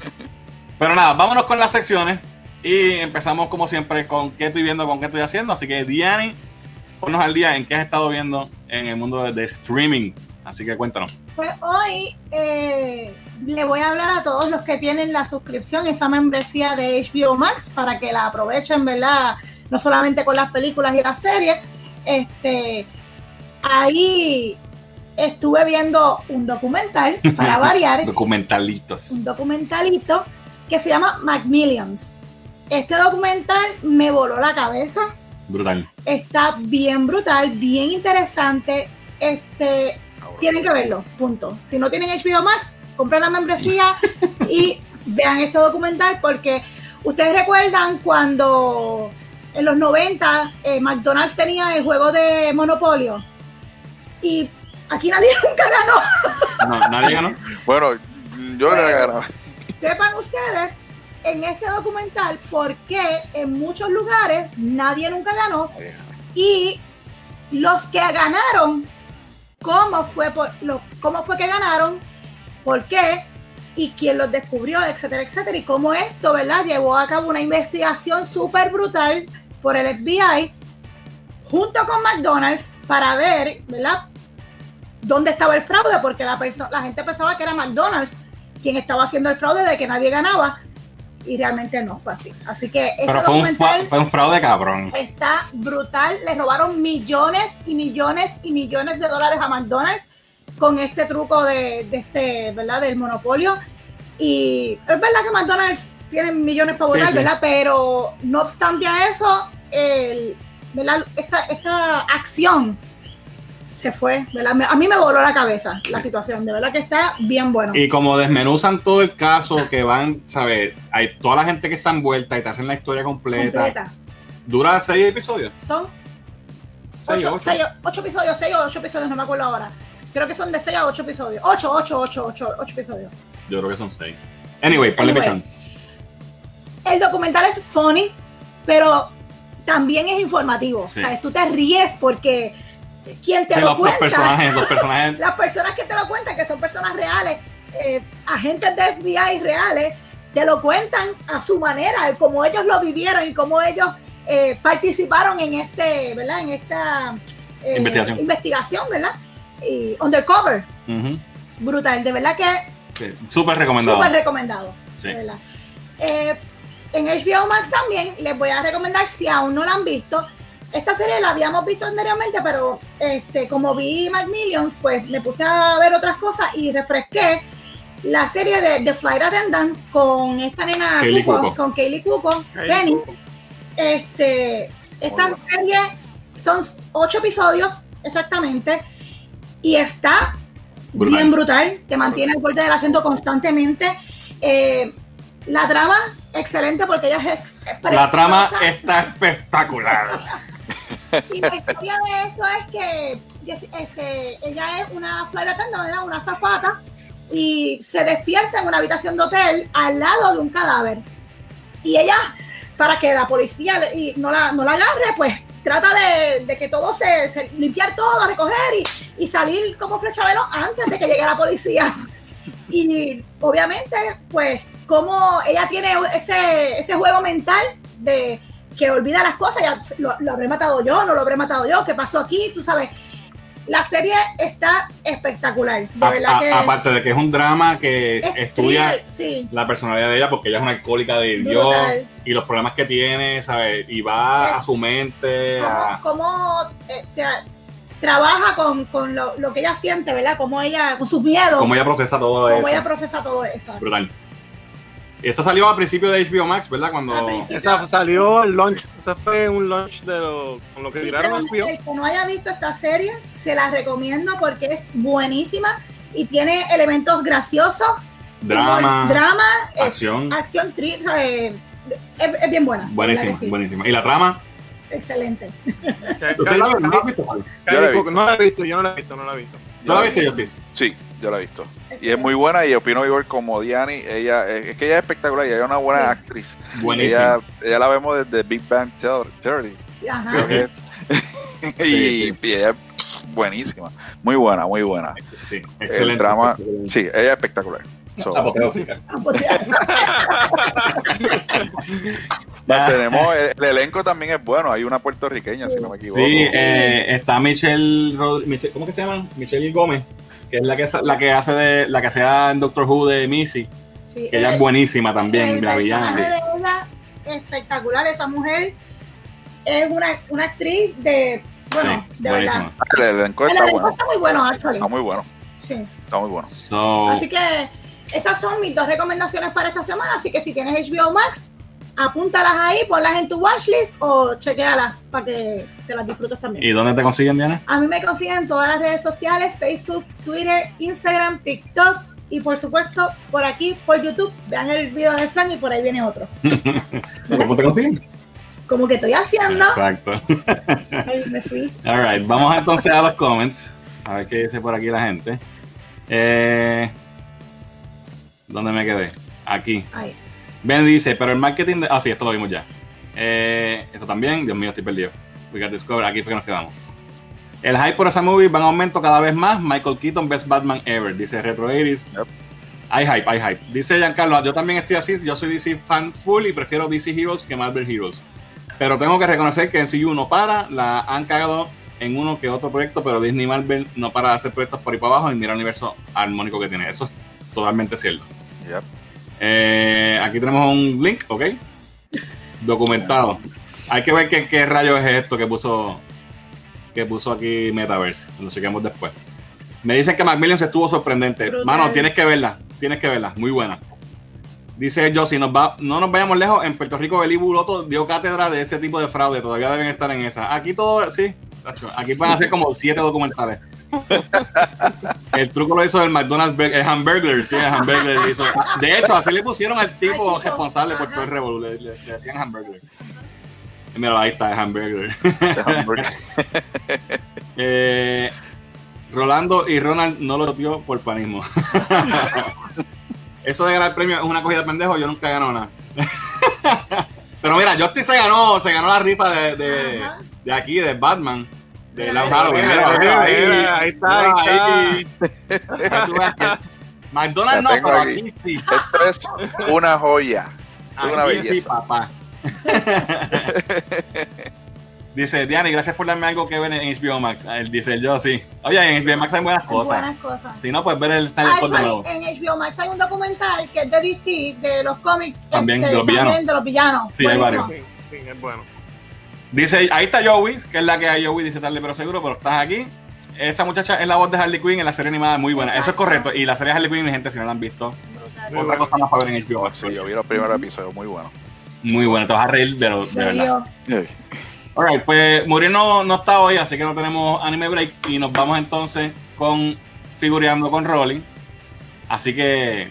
Pero nada, vámonos con las secciones. Y empezamos como siempre con qué estoy viendo, con qué estoy haciendo. Así que Diani, ponnos al día en qué has estado viendo en el mundo de, de streaming. Así que cuéntanos. Pues hoy eh, le voy a hablar a todos los que tienen la suscripción, esa membresía de HBO Max, para que la aprovechen, ¿verdad? No solamente con las películas y las series. Este, ahí estuve viendo un documental, para variar, Documentalitos. un documentalito que se llama Macmillions. Este documental me voló la cabeza. Brutal. Está bien brutal, bien interesante. Este, tienen que verlo, punto. Si no tienen HBO Max, compren la membresía y vean este documental porque ustedes recuerdan cuando en los 90 eh, McDonald's tenía el juego de Monopolio y aquí nadie nunca ganó. No, nadie ganó. Bueno, yo que ganaba. Sepan ustedes en este documental por qué en muchos lugares nadie nunca ganó y los que ganaron, cómo fue, por, lo, cómo fue que ganaron, por qué y quién los descubrió, etcétera, etcétera, y cómo esto, ¿verdad? Llevó a cabo una investigación súper brutal por el FBI junto con McDonald's para ver, ¿verdad? Dónde estaba el fraude, porque la, la gente pensaba que era McDonald's quien estaba haciendo el fraude de que nadie ganaba y realmente no fue así. Así que este Pero fue un, documental fa- fue un fraude cabrón. está brutal. Le robaron millones y millones y millones de dólares a McDonald's con este truco de, de este, ¿verdad? Del monopolio. Y es verdad que McDonald's tiene millones para Sí, votar, sí. ¿verdad? Pero no obstante a eso, el, ¿verdad? Esta, esta acción se fue, ¿verdad? A mí me voló la cabeza la situación, de verdad que está bien bueno. Y como desmenuzan todo el caso, que van, ¿sabes? Hay toda la gente que está envuelta y te hacen la historia completa. completa. Dura seis episodios. Son Seis, ocho, ocho. seis- ocho episodios, seis o ocho episodios, no me acuerdo ahora. Creo que son de 6 a 8 episodios. 8, 8, 8, 8, 8 episodios. Yo creo que son seis. Anyway, ponle Anyway. El documental es funny, pero también es informativo. Sí. O sea, tú te ríes porque quien te Sí, lo los, los cuenta, personajes, los personajes. las personas que te lo cuentan, que son personas reales, eh, agentes de FBI reales, te lo cuentan a su manera, de cómo ellos lo vivieron y cómo ellos eh, participaron en este, ¿verdad? En esta eh, Investigación. investigación, ¿verdad? Y undercover, brutal, de verdad que Sí, Súper recomendado. súper recomendado. Sí. de verdad. En HBO Max también les voy a recomendar, si aún no la han visto, esta serie la habíamos visto anteriormente, pero este, como vi Macmillions, pues me puse a ver otras cosas y refresqué la serie de The Flight Attendant con esta nena Kaylee con Kaylee Cuoco, Penny. Este, esta serie son ocho episodios exactamente y está Brutal. bien brutal, te mantiene al borde del asiento constantemente. Eh, la trama, excelente porque ella es La trama está espectacular. Y la historia de esto es que este, ella es una flight attendant, una zafata, y se despierta en una habitación de hotel al lado de un cadáver. Y ella, para que la policía no, la, no la agarre, pues trata de, que todo se, limpiar todo, recoger y, y salir como flecha velo antes de que llegue la policía. Y obviamente, pues, como ella tiene ese, ese juego mental de que olvida las cosas, ya lo, lo habré matado yo, no lo habré matado yo, ¿qué pasó aquí? Tú sabes, la serie está espectacular, de A- verdad a- que aparte de que es un drama que es estudia thriller, sí, la personalidad de ella porque ella es una alcohólica de Dios y los problemas que tiene, ¿sabes? Y va Es- a su mente. a- cómo, eh, tra- trabaja con, con lo, lo que ella siente, ¿verdad? Cómo ella, con sus miedos, cómo ella procesa todo cómo eso. ella procesa todo eso. Brutal. Y Esto salió a principio de HBO Max, ¿verdad? Cuando. Esa salió el launch. Esa fue un launch de lo, con lo que tiraron pero el que no haya visto esta serie, se la recomiendo porque es buenísima y tiene elementos graciosos, Drama, drama, eh, acción. acción, tri- ¿sabe? es, es bien buena. Buenísima, buenísima. Y la trama. Excelente. ¿Usted la, no la has visto? No la he visto, yo no la he visto, no la he visto. ¿Tú la viste, Jotis? Sí, yo la he visto. Y es muy buena y opino igual como Diani. Ella, es que ella es espectacular y ella es una buena Sí. actriz. Buenísima. Ella, ella la vemos desde Big Bang Theor- Theory. Ajá. que- y, Sí, y ella es buenísima. Muy buena, muy buena. Sí, excelente. drama- excelente. Sí, ella es espectacular. So, tenemos el, el elenco también es bueno. Hay una puertorriqueña, si no me equivoco. Sí, eh, está Michelle, Rod- Michelle- ¿cómo que se llama? Michelle Gómez, que es la que, la que hace de, la que hacía en Doctor Who de Missy, Sí, que ella es buenísima también, la villana. espectacular. Esa mujer es una, una actriz de, bueno, Sí, de verdad. El elenco El está elenco bueno. está muy bueno, actually. Está muy bueno. Sí. Está muy bueno. So, Así que esas son mis dos recomendaciones para esta semana. Así que si tienes HBO Max, apúntalas ahí, ponlas en tu watchlist o chequealas para que te las disfrutes también. ¿Y dónde te consiguen, Diana? A mí me consiguen en todas las redes sociales, Facebook, Twitter, Instagram, TikTok y por supuesto por aquí, por YouTube. Vean el video de Flan y por ahí viene otro. ¿Cómo te consiguen? Como que estoy haciendo. Exacto. Ay, me fui. Alright, vamos entonces a los comments. A ver qué dice por aquí la gente. Eh, ¿Dónde me quedé? Aquí. Ay. Ben dice, pero el marketing de... Ah, sí, esto lo vimos ya. Eh, eso también. Dios mío, estoy perdido. We got Discover. Aquí fue que nos quedamos. El hype por esa movie va en aumento cada vez más. Michael Keaton, best Batman ever. Dice Retro 80s. Yep. Hay hype, hay hype. Dice Giancarlo, yo también estoy así. Yo soy DC fan full y prefiero DC Heroes que Marvel Heroes. Pero tengo que reconocer que en CU no para. La han cagado en uno que otro proyecto, pero Disney Marvel no para de hacer proyectos por ahí para abajo y mira el universo armónico que tiene. Eso es totalmente cierto. Yep. Eh, aquí tenemos un link, ¿ok? Documentado. Hay que ver qué, qué rayos es esto que puso que puso aquí Metaverse. Lo chequemos después. Me dicen que Macmillan estuvo sorprendente. Brutal. Mano, tienes que verla. Tienes que verla. Muy buena. Dice yo, si nos va, no nos vayamos lejos, en Puerto Rico Beli Buloto dio cátedra de ese tipo de fraude. Todavía deben estar en esa. Aquí todo, sí. Aquí pueden hacer como siete documentales. El truco lo hizo el McDonald's, el Hamburglar, sí, el Hamburglar hizo. De hecho, así le pusieron al tipo responsable por todo el revolú, le, le- le decían Hamburglar. Y Mira, ahí está el Hamburglar. Eh, Rolando y Ronald no lo dio por panismo. Eso de ganar premio es una cogida de pendejo, yo nunca he ganado nada. Pero mira, Justin se ganó, se ganó la rifa de, de, de aquí, de Batman. De la Halloween. ahí, está, ahí que McDonald's no, pero aquí. aquí sí. Esto es una joya. Es una Aquí sí, belleza. papá. Dice Diana, y gracias por darme algo que ver en HBO Max. Él dice yo sí. Oye, en HBO Max hay buenas cosas. Buenas cosas. Si no, pues ver el Snyder Cut de Actually, nuevo. en HBO Max hay un documental que es de DC, de los cómics. este, También, de los villanos. también de los villanos. Sí, hay Buenísimo. varios. Sí, sí, es bueno. Dice, ahí está Joey, que es la que hay Joey, dice tarde pero seguro, pero estás aquí. Esa muchacha es la voz de Harley Quinn en la serie animada, muy buena. Eso es correcto. Y la serie de Harley Quinn, mi gente, si no la han visto, Brutal. Otra bueno. cosa más para ver en HBO Max. Sí, yo vi los primeros episodios, muy buenos. Muy buena, te vas a reír, pero de De verdad. Alright, pues Muriel no, no está hoy, así que no tenemos anime break. Y nos vamos entonces con figureando con Rolling. Así que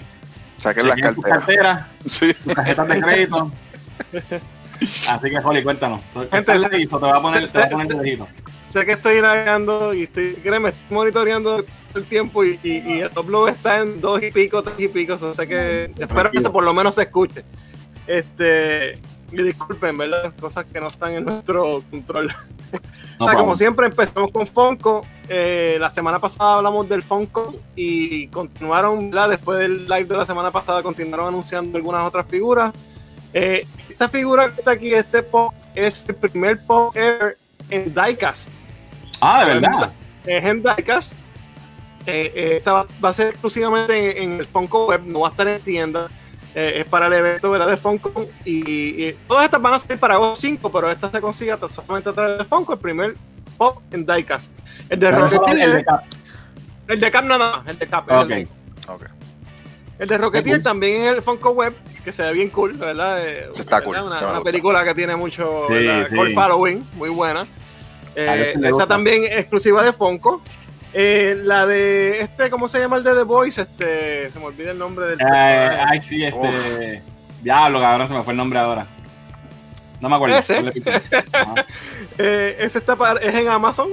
Saquen las carteras. carteras, Sí. tus tarjetas de crédito. Así que, Holly, cuéntanos. Gente, te va a poner, te va a poner lejito. Sé que estoy navegando y estoy, créeme, estoy monitoreando todo el tiempo y, y- y el upload está en dos y pico, tres y pico. so sé que espero que eso por lo menos se escuche. Este, disculpen, ¿verdad? Cosas que no están en nuestro control. No O sea, como siempre, empezamos con Funko. Eh, la semana pasada hablamos del Funko y continuaron, ¿verdad? después del live de la semana pasada, continuaron anunciando algunas otras figuras. Eh, esta figura que está aquí, este pop, es el primer pop ever en Diecast. Ah, de verdad. Es en Diecast. Eh, eh, esta va, va a ser exclusivamente en, en el Funko Web, no va a estar en tienda. Eh, es para el evento ¿verdad? de Funko. Y, y todas estas van a ser para Agosto 5, pero esta se consigue hasta solamente a través de Funko, el primer pop en Diecast. El de es Rocketeer, el de Cap. el de Cap nada más, el de Cap. es Ok. el de- Ok. el de Rocketeer cool. también en el Funko Web, que se ve bien cool, ¿verdad? Eh, Ese está ¿verdad? cool, Una, una película que tiene mucho Sí, sí. following, muy buena. Eh, A este también es exclusiva de Funko. Eh, la de este, ¿cómo se llama el de The Voice? Este, se me olvida el nombre del Eh, ay, sí, este. Diablo, cabrón, se me fue el nombre ahora. No me acuerdo. Ese. Eh, ese está para- es en Amazon.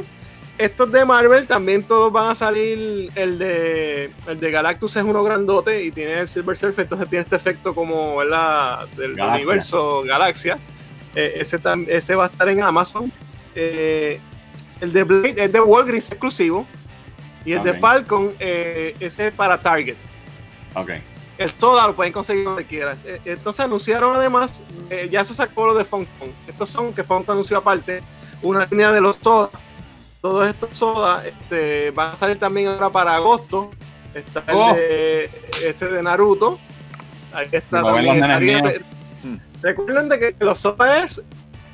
Estos de Marvel también todos van a salir. El de el de Galactus es uno grandote y tiene el Silver Surfer, entonces tiene este efecto como ¿verdad? del Galaxia. universo Galaxia. Eh, ese, ese va a estar en Amazon. Eh, el de Blade es de Walgreens exclusivo. Y el de. Falcon, eh, ese es para Target. Ok. el soda lo pueden conseguir donde quieran. Eh, Entonces anunciaron además, eh, ya eso sacó lo de Funko. Estos son que Funko anunció aparte, una línea de los soda. Todos estos soda este, van a salir también ahora para agosto. Está el Oh. de, este de Naruto. Ahí está ver también. Mm. Recuerden de que los soda es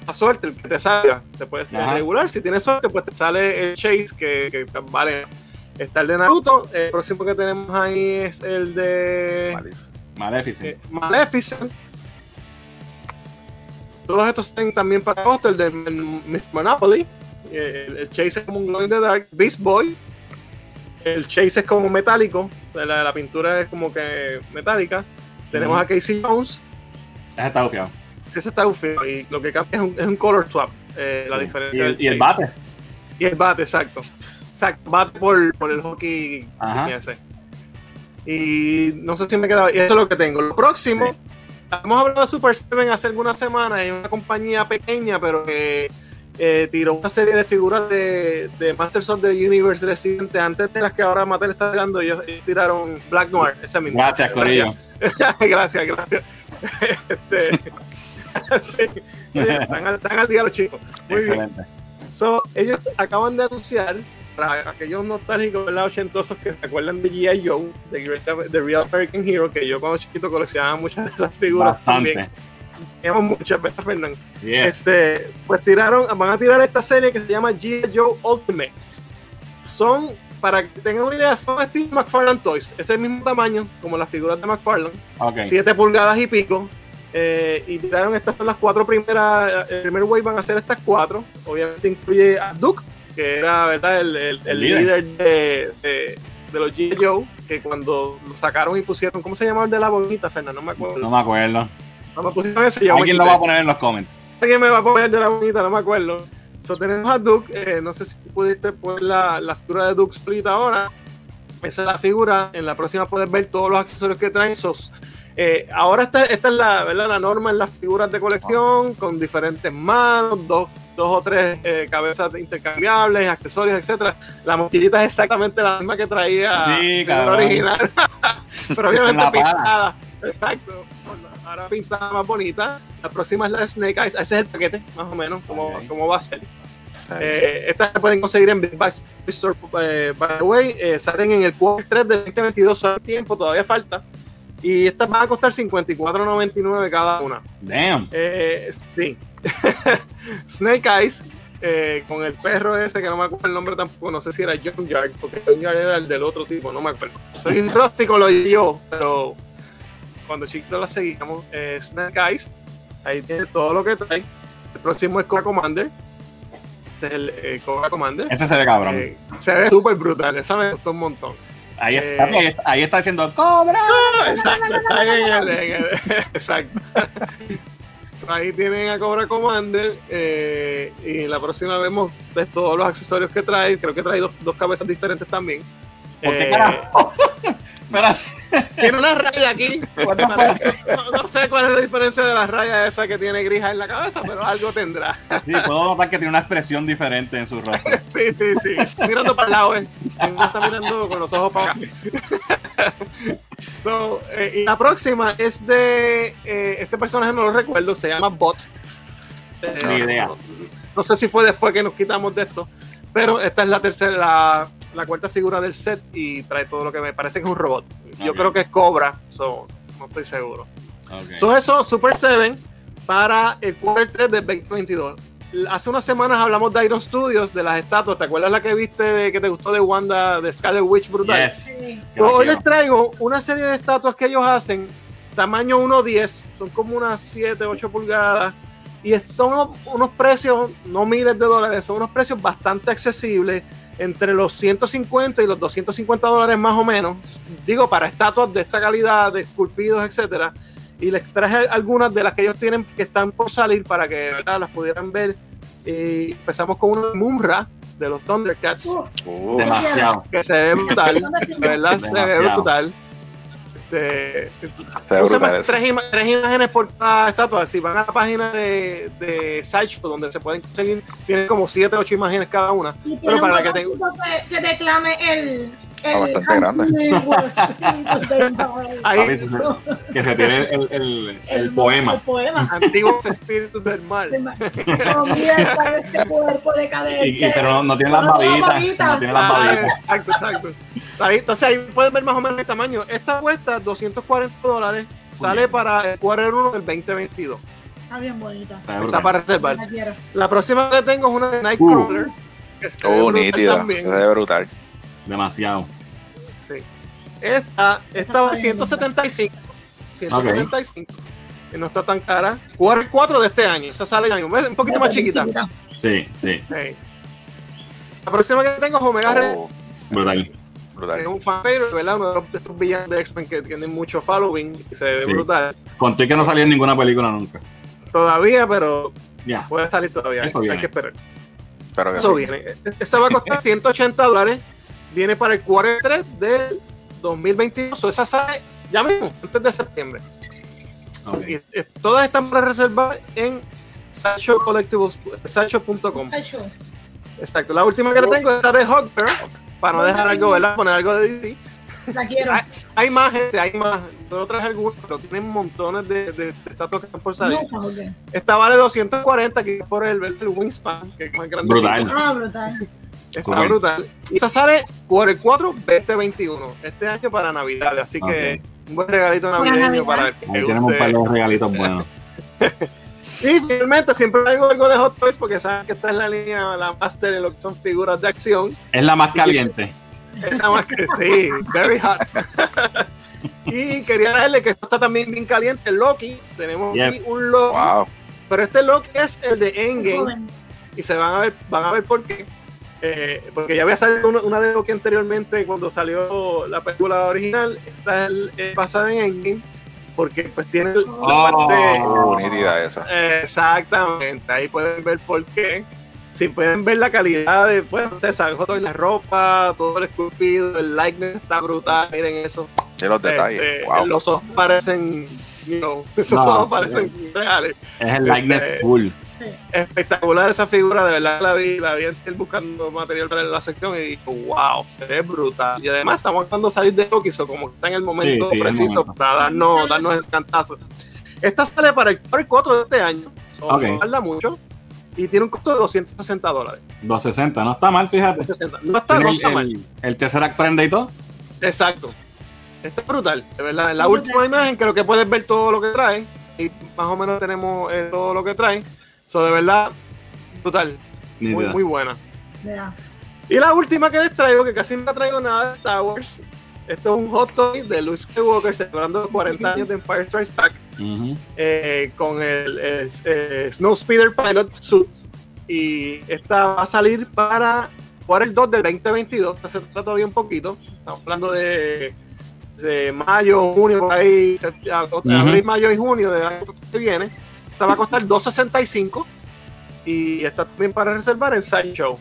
a suerte el que te salga. Te puede Ajá. regular. Si tienes suerte, pues te sale el Chase que, que vale. Está el de Naruto. El próximo que tenemos ahí es el de. Maleficent. eh, Maleficent. Todos estos tienen también para agosto. El de Miss Monopoly. eh, El, el Chase es como un Glow in the Dark. Beast Boy. El Chase es como metálico. La, la pintura es como que metálica. Tenemos a Casey Jones. Ese está bufiado. Sí, ese está feo. Y lo que cambia es un, es un color swap. eh, la Y diferencia. el, del y el bate. Y el bate, exacto. Exacto, bate por, por el hockey. Y no sé si me queda. Y esto es lo que tengo. Lo próximo, Sí. hemos hablado de Super Seven hace algunas semanas. Es una compañía pequeña, pero que eh, tiró una serie de figuras de, de Masters of the Universe reciente antes de las que ahora Mattel está tirando. Ellos, ellos tiraron Black Noir, ese mismo. Gracias, Corillo. gracias, gracias. Este, sí, están, al, están al día los chicos. Muy bien. Excelente. So, ellos acaban de anunciar, para aquellos nostálgicos, ¿verdad? ochentosos que se acuerdan de G.I. Joe, de Real American Hero, que yo cuando chiquito coleccionaba muchas de esas figuras también. Teníamos muchas, ¿verdad, Fernando? Yes. Este, pues tiraron, van a tirar esta serie que se llama G.I. Joe Ultimates. Son, para que tengan una idea, son estilo McFarlane Toys. Es el mismo tamaño como las figuras de McFarlane. Ok. 7 pulgadas y pico. eh, y tiraron estas son las cuatro primeras. El primer wave van a ser estas cuatro. Obviamente incluye a Duke, que era ¿verdad? el, el- el líder. líder de, de, de los G.I. Joe. Que cuando lo sacaron y pusieron, ¿cómo se llama el de la bonita, Fernando? No me acuerdo. No me acuerdo. Cuando pusieron ese, yo me Alguien lo va a poner en los comments. Alguien me va a poner el de la bonita, no me acuerdo. So, tenemos a Duke, eh, no sé si pudiste poner la, la figura de Duke Split ahora. Esa es la figura. En la próxima puedes ver todos los accesorios que traen. Sos, eh, ahora esta, esta es la, ¿verdad? la norma en las figuras de colección, con diferentes manos, dos, dos o tres eh, cabezas intercambiables, accesorios, etcétera. La mochilita es exactamente la misma que traía Sí, la original. Pero obviamente pintada. Exacto. Ahora pintada más bonita. La próxima es la de Snake Eyes. Ese es el paquete, más o menos, como, Ok. como va a ser. Eh, estas se pueden conseguir en Big Bag Store, eh, by the way. Eh, salen en el quarter 3 del 2022. Solo tiempo, todavía falta. Y estas van a costar 54.99 cada una. Damn. Eh, sí. Snake Eyes, eh, con el perro ese que no me acuerdo el nombre tampoco, no sé si era John Yard, porque John Yard era el del otro tipo, no me acuerdo. Soy rústico lo yo, pero cuando chiquito la seguíamos, eh, Snake Eyes, ahí tiene todo lo que trae. El próximo es Cobra Commander. Este es el eh, Cobra Commander. Ese se ve cabrón. Eh, se ve súper brutal, esa me gustó un montón. Ahí, eh, está, ahí, está, ahí está diciendo ¡Cobra! Exacto, está ahí en el- en el- exacto. So, Ahí tienen a Cobra Commander eh, y la próxima vemos todos los accesorios que trae. Creo que trae dos, dos cabezas diferentes también. ¿Por qué Eh, carajo? Tiene una raya aquí. No, no sé cuál es la diferencia de la raya esa que tiene grija en la cabeza, pero algo tendrá. Sí, puedo notar que tiene una expresión diferente en su rostro. Sí, sí, sí. Mirando para el lado, ¿eh? Está mirando con los ojos para acá. So, eh, y la próxima es de. eh, este personaje no lo recuerdo, se llama Bot. Eh, Ni idea. No, no sé si fue después que nos quitamos de esto, pero esta es la tercera, la, la cuarta figura del set y trae todo lo que me parece que es un robot. Yo creo que es Cobra, so, no estoy seguro. Ok. Son eso, Super 7 para el quarter 3 del 2022. Hace unas semanas hablamos de Iron Studios, de las estatuas. ¿Te acuerdas la que viste de, que te gustó de Wanda, de Scarlet Witch brutal? Yes. Sí. Que Pues hoy les traigo una serie de estatuas que ellos hacen, tamaño 1.10, son como unas 7, 8 pulgadas, y son unos- precios, no miles de dólares, son unos precios bastante accesibles, entre los 150 y los 250 dólares más o menos, digo, para estatuas de esta calidad, de esculpidos, etcétera. Y les traje algunas de las que ellos tienen que están por salir para que ¿verdad? las pudieran ver. Y empezamos con una de Mumra de los Thundercats Uh, Uh, Demasiado. que se ve brutal. ¿dónde se- De verdad se ve brutal. Este, puse tres, ima- tres imágenes por cada estatua. Si van a la página de, de Sideshow, donde se pueden conseguir, tienen como siete, ocho imágenes cada una. Y Pero para un que te- que, que te clame el, Está bastante grande. Ahí, se- que se tiene el, el, el poema. El poema. antiguos espíritus del mal. Este cuerpo decadente. Y, y- pero no, no tiene las babitas. No tiene las Ah, babitas. exacto, exacto. Ahí, entonces ahí pueden ver más o menos el tamaño. Esta cuesta 240 dólares. Sale bien. para el quarter 1 del 2022. Está bien bonita. Está brutal. para reservar. La próxima que tengo es una de Nightcrawler. ve Oh, nítida. Se ve brutal. Demasiado. Esta, esta va a 175. 175. Que no está tan cara. Quarter 4 de este año. Esa sale. ¿Ves? Un poquito más chiquita. Sí, sí. Sí. La próxima que tengo es Omega Red. Oh, Brutal. brutal. es un fan favorite, ¿verdad? Uno de los- de estos villanos de X-Men que tienen mucho following y se ve Sí. brutal. Conté que no salía en ninguna película nunca. Todavía, pero Ya. puede salir todavía. Eso Hay viene. que esperar. Pero que Eso sí. viene. Esa va a costar 180 dólares. Viene para el quarter 3 del 2022. O esa sale ya mismo, antes de septiembre. Y, todas están para reservar en Sideshow Collectibles, sideshow.com. Sacho. Exacto. La última que le tengo es de Hawker. Para no dejar algo, ¿verdad? Poner algo de DC. La quiero. Hay, hay más gente, hay más. No traje algunas, pero tienen montones de, de, de estatuas que están por salir. No. Esta vale 240, que es por el, el Wingspan, que es más grande. Brutal. Ah, brutal. Está brutal. Y esa sale por el 4 2021, este año para Navidad. Así que un buen regalito navideño Navidad. para el que Ahí tenemos un par de regalitos buenos. Y finalmente siempre traigo algo de Hot Toys porque saben que esta es la línea, la master en lo que son figuras de acción. Es la más caliente. Es nada más que sí, very hot. y quería darle que esto está también bien caliente, Loki. Tenemos Yes. aquí un Loki, Wow. pero este Loki es el de Endgame y se van a ver, van a ver por qué. Eh, porque ya había salido una, una de Loki anteriormente cuando salió la película original. Esta es el- es basada en Endgame porque pues tiene la Oh. parte nítida esa. Exactamente, ahí pueden ver por qué. Si pueden ver la calidad de, pues, de la ropa, todo el esculpido, el likeness está brutal, miren eso. Los detalles. Este, wow. Los ojos parecen, you know, esos No, ojos parecen reales. Es el likeness Este- full. Sí. Espectacular esa figura, de verdad la vi, la vi buscando material para la sección y digo, wow, se ve brutal. Y además estamos tratando de salir de Loki, so como que está en el momento Sí, sí, el preciso momento. para darnos, darnos ese cantazo. Esta sale para el, para el 4 de este año, so, no tarda mucho, y tiene un costo de 260 dólares. 260, no está mal, fíjate. 260. No está, no está el, mal. el, el Tesseract prende y todo. Exacto. Está brutal, de verdad. En la última imagen creo que puedes ver todo lo que trae, y más o menos tenemos eh, todo lo que trae. So, de verdad, brutal. Muy, muy buena. Y la última que les traigo, que casi no traigo nada de Star Wars. Esto es un hot toy de Luke Skywalker celebrando los 40 años de Empire Strikes Back eh, con el, el, eh, Snowspeeder Pilot Suit. Y esta va a salir para, para el 2 del 2022. Se trata todavía un poquito. Estamos hablando de, de mayo, junio, por ahí, abril, mayo y junio del año que viene. Esta va a costar 2.65 y está también para reservar en Sideshow.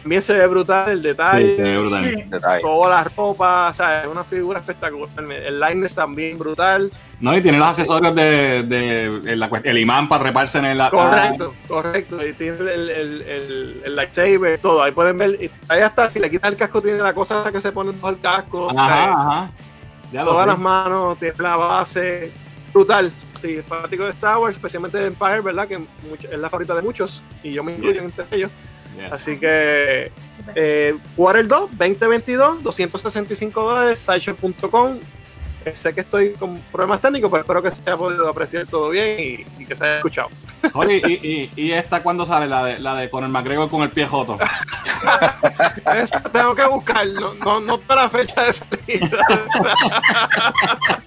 También se ve brutal el detalle. Sí, se ve brutal. Sí. Detalle. Toda la ropa, o sea, es una figura espectacular. El line también brutal. No, y tiene los accesorios de, de, el, la el imán para treparse en el. ah, Correcto, correcto. Y tiene el, el, el, el lightsaber, todo. Ahí pueden ver. y Ahí hasta si le quitas el casco, tiene la cosa que se pone el casco. o sea, Ajá, ajá. Ya todas sé. las manos, tiene la base. Brutal. Sí, es fanático de Star Wars, especialmente de Empire, ¿verdad? Que mucho- es la favorita de muchos. Y yo me incluyo Yes. entre ellos. Yes. Así que eh, Quarter 2, 2022, 265 dólares, sideshow.com. Sé que estoy con problemas técnicos, pero espero que se haya podido apreciar todo bien y, y que se haya escuchado. Oye, y, y, y esta cuándo sale? La de, la de Conor McGregor con el pie joto. Esta tengo que buscar, no, no, no para fecha de salida.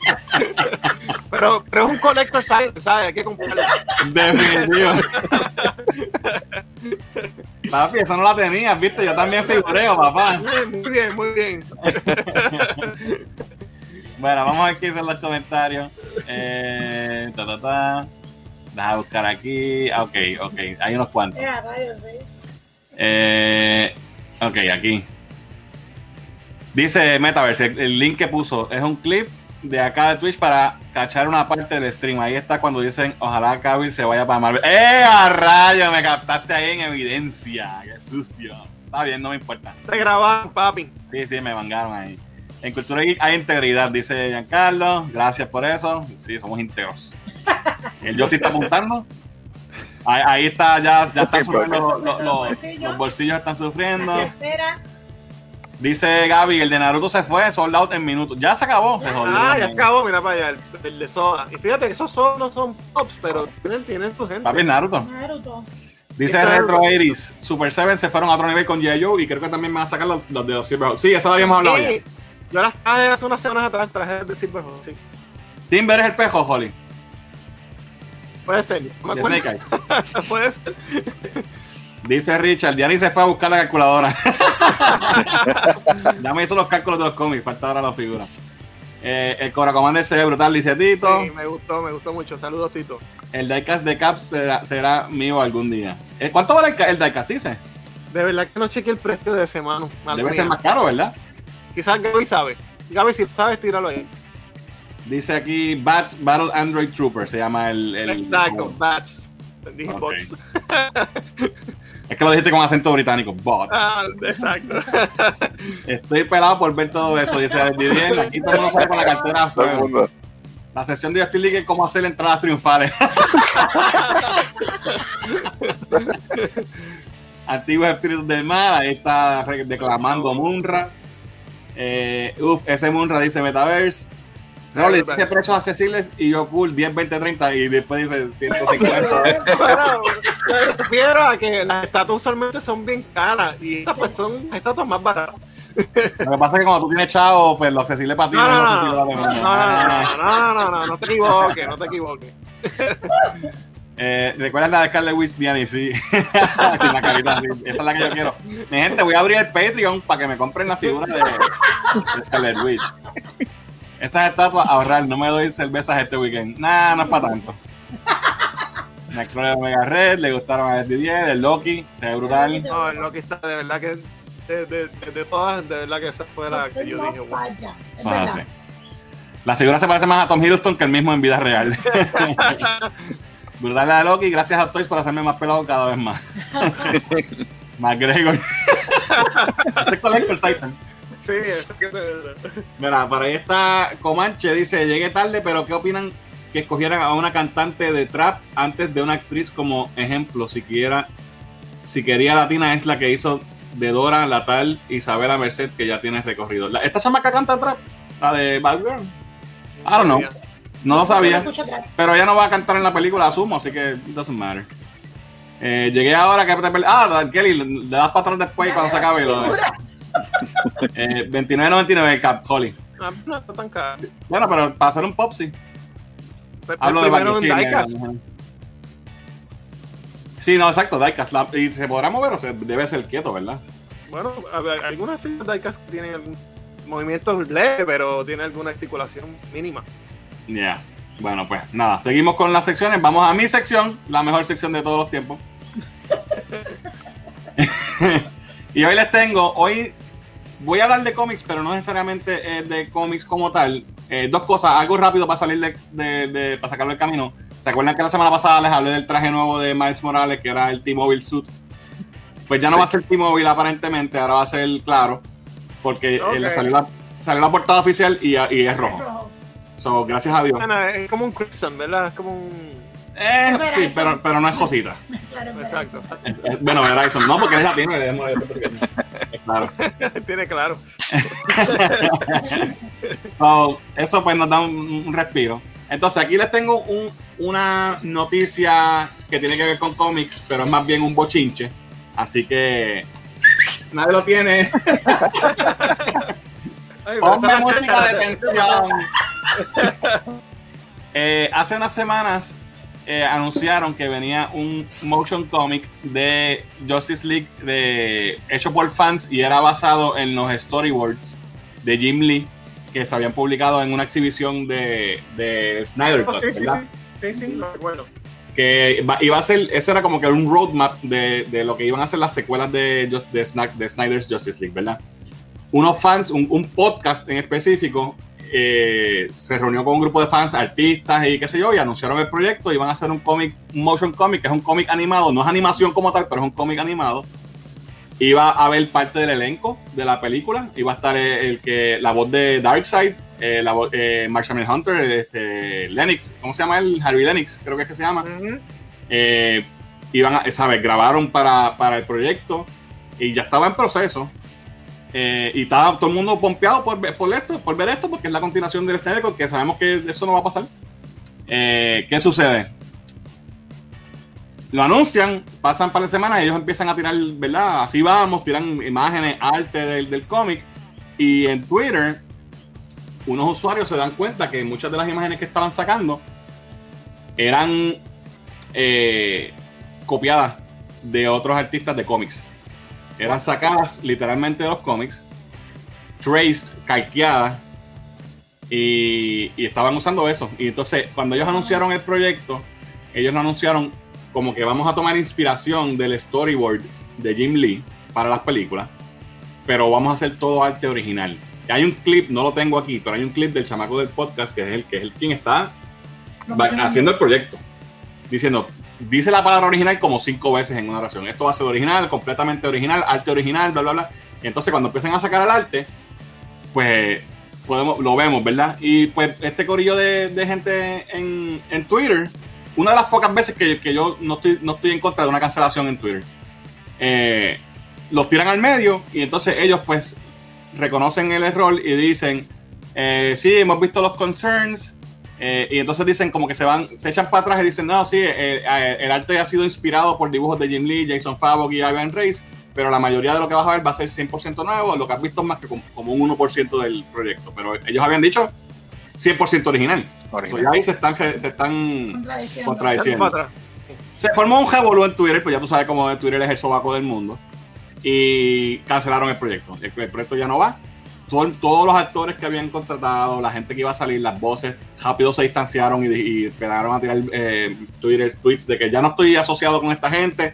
pero, pero es un collector, ¿sabes? ¿sabes? Hay que comprarlo. Definitivo. Papi, esa no la tenías, viste. Yo también figureo, papá. Muy bien, muy bien. Bueno, vamos a ver qué dicen los comentarios. Eh, ta, ta, ta. Deja buscar aquí. Ah, Ok, ok. Hay unos cuantos. Eh, ok, aquí. Dice Metaverse, el, el link que puso es un clip de acá de Twitch para cachar una parte del stream. Ahí está cuando dicen, ojalá Cavill se vaya para Marvel. ¡Eh, a rayo! Me captaste ahí en evidencia. ¡Qué sucio! Está bien, no me importa. Te grabaron, papi. Sí, sí, me mangaron ahí. En Cultura Geek hay integridad, dice Giancarlo. Gracias por eso. Sí, somos íntegros. El yo sí está apuntando. Ahí, ahí está, ya, ya están sufriendo los, los- los- bolsillos. los bolsillos están sufriendo. Espera. Dice Gaby, el de Naruto se fue, sold out en minutos. Ya se acabó, se jodió. Ah, ya acabó, mira para allá, el, el de soda. Y fíjate que esos sodas no son pops, pero tienen, tienen su gente. Papi, Naruto. Naruto. Dice Retro 80s, Super 7 se fueron a otro nivel con G.I. y creo que también van a sacar los, los de los Silverhawks. Sí, eso lo habíamos hablado ya. Yo las traje hace unas semanas atrás, traje de Silverhawk, sí. Timber es el pejo, Holly. Puede ser. No me. Snake. Puede ser. Dice Richard, Diani se fue a buscar la calculadora. ya me hizo los cálculos de los cómics, falta ahora la figura. Eh, el Cobra Commander se ve brutal, dice Tito. Sí, me gustó, me gustó mucho. Saludos, Tito. El diecast de Caps será, será mío algún día. Eh, ¿Cuánto vale el, el diecast, dice? De verdad que no chequeé el precio de ese, mano. Debe mía. ser más caro, ¿verdad? Quizás Gaby sabe. Gaby, si sabes, tíralo ahí. Dice aquí Bats Battle Android Trooper, se llama el... el- Exacto, bats. Dije bots. Es que lo dijiste con acento británico, bots. Ah, exacto. Estoy pelado por ver todo eso, dice el Didier. Aquí todo el mundo sale con la cartera Todo el afuera. mundo. La sesión de Justice League es cómo hacer entradas triunfales. Antiguos espíritus del mal, ahí está declamando Munra. Eh, uf, ese Munra dice Metaverse. Rolly dice precios accesibles y yo cool 10, 20, 30 y después dice 150. Bueno, me refiero a que las estatuas usualmente son bien caras y estas pues, son estatuas más baratas. Lo que pasa es que cuando tú tienes chavo, pues lo accesible para ti No, no, no, no, no, no, no, no, no, no, no, no te equivoques, no te equivoques. Eh, ¿Recuerdas la de Scarlet Witch, Diani? Sí. La carita. Esa es la que yo quiero. Mi gente, voy a abrir el Patreon para que me compren la figura de, de Scarlet Witch. Esas estatuas, ahorrar, no me doy cervezas este weekend. Nah, no es para tanto. Nightcrawler Omega Red, le gustaron a Didier, el Loki, se ve brutal. No, lo que está de verdad que de, de, de, de todas, de verdad que esa fue la que yo dije, wow. falla. Es Eso es verdad. así. La figura se parece más a Tom Hiddleston que el mismo en vida real. Brutal de Loki, gracias a Toys por hacerme más pelado cada vez más. McGregor. Ese es Collector Titan. Sí, eso que. Mira, para ahí está Comanche, dice, llegué tarde, pero ¿qué opinan que escogieran a una cantante de trap antes de una actriz como ejemplo? Si quiera, si quería latina es la que hizo de Dora, la tal Isabela Merced, que ya tiene recorrido. ¿Esta chamaca canta trap? La de Bad Girl. I don't know. No lo sabía. Pero ella no va a cantar en la película, asumo, así que it doesn't matter. Eh, llegué ahora que te perdí. Ah, Kelly, le das para atrás después cuando se acabe. Lo, eh, 29.99 el cap, Holly. Ah, no está tan caro. Bueno, pero para hacer un pop, sí. Pero Hablo de en Sí, no, exacto, Diecast. La- ¿Y se podrá mover o se debe ser quieto, verdad? Bueno, a ver, algunas figuras de Diecast que tienen algún movimiento leve, pero tiene alguna articulación mínima. Ya. Bueno, pues nada, seguimos con las secciones. Vamos a mi sección, la mejor sección de todos los tiempos. y hoy les tengo, hoy voy a hablar de cómics, pero no necesariamente eh, de cómics como tal. Eh, dos cosas, algo rápido para salir de, de- de- para sacarlo del camino. ¿Se acuerdan que la semana pasada les hablé del traje nuevo de Miles Morales, que era el T-Mobile Suit? Pues ya no Sí. va a ser T-Mobile aparentemente, ahora va a ser claro, porque eh, le salió la, salió la portada oficial y, y es rojo. So, gracias a Dios. Bueno, es como un Crimson, ¿verdad? Es como un. Eh, sí, pero, pero no es Josita. Claro, Exacto. verdad. Es- es- bueno, Verizon, no, porque es latino y debemos de- Claro. Tiene claro. So, eso pues nos da un, un respiro. Entonces, aquí les tengo un- una noticia que tiene que ver con cómics, pero es más bien un bochinche. Así que nadie lo tiene. Ay, Ponme música de tensión. Eh, hace unas semanas eh, anunciaron que venía un motion comic de Justice League de, hecho por fans y era basado en los storyboards de Jim Lee que se habían publicado en una exhibición de, de Snyder Oh, Cut, sí, sí, sí. Sí, recuerdo. que iba a ser, eso era como que un roadmap de, de lo que iban a ser las secuelas de, de, de Snyder's Justice League, ¿verdad? Unos fans, un, un podcast en específico, eh, se reunió con un grupo de fans, artistas y qué sé yo, y anunciaron el proyecto, iban a hacer un cómic, un motion comic, que es un cómic animado, no es animación como tal, pero es un cómic animado, Iba a haber parte del elenco de la película. Iba a estar el, el que la voz de Darkseid, eh, la voz, eh, Marshall Hunter, este, Lennox, ¿cómo se llama él? Harvey Lennox, creo que es que se llama. Ujú. Eh, iban a, ¿sabes? Grabaron para, para el proyecto y ya estaba en proceso. Eh, y estaba todo el mundo pompeado por, por esto, por ver esto, porque es la continuación del Snyder que sabemos que eso no va a pasar. Eh, ¿Qué sucede? Lo anuncian, pasan para la semana y ellos empiezan a tirar, ¿verdad? Así vamos, tiran imágenes, arte del, del cómic. Y en Twitter, unos usuarios se dan cuenta que muchas de las imágenes que estaban sacando eran eh, copiadas de otros artistas de cómics. Eran sacadas literalmente de los cómics, traced, calqueadas, y, y estaban usando eso. Y entonces, cuando ellos anunciaron el proyecto, ellos lo anunciaron como que vamos a tomar inspiración del storyboard de Jim Lee para las películas, pero vamos a hacer todo arte original. Y hay un clip, no lo tengo aquí, pero hay un clip del chamaco del podcast que es el que es el quien está haciendo el proyecto. Diciendo, dice la palabra original como cinco veces en una oración. Esto va a ser original, completamente original, arte original, bla, bla, bla. Y entonces cuando empiezan a sacar el arte, pues podemos, lo vemos, ¿verdad? Y pues este corillo de, gente en, en Twitter, una de las pocas veces que, que yo no estoy, no estoy en contra de una cancelación en Twitter, eh, los tiran al medio y entonces ellos pues reconocen el error y dicen, eh, sí, hemos visto los concerns, eh, y entonces dicen como que se van, se echan para atrás y dicen, no, sí, eh, eh, el arte ha sido inspirado por dibujos de Jim Lee, Jason Favok y Ivan Reis, pero la mayoría de lo que vas a ver va a ser 100% nuevo, lo que has visto es más que como, como un 1% del proyecto, pero ellos habían dicho 100% original. Pues Original. ya ahí se están, se, se están Contradiciendo. Se formó un revolú en Twitter, pues ya tú sabes cómo Twitter es el sobaco del mundo. Y cancelaron el proyecto. El, el proyecto ya no va. Todo- todos los actores que habían contratado, la gente que iba a salir, las voces, rápido se distanciaron y, y empezaron a tirar eh, Twitter tweets de que ya no estoy asociado con esta gente.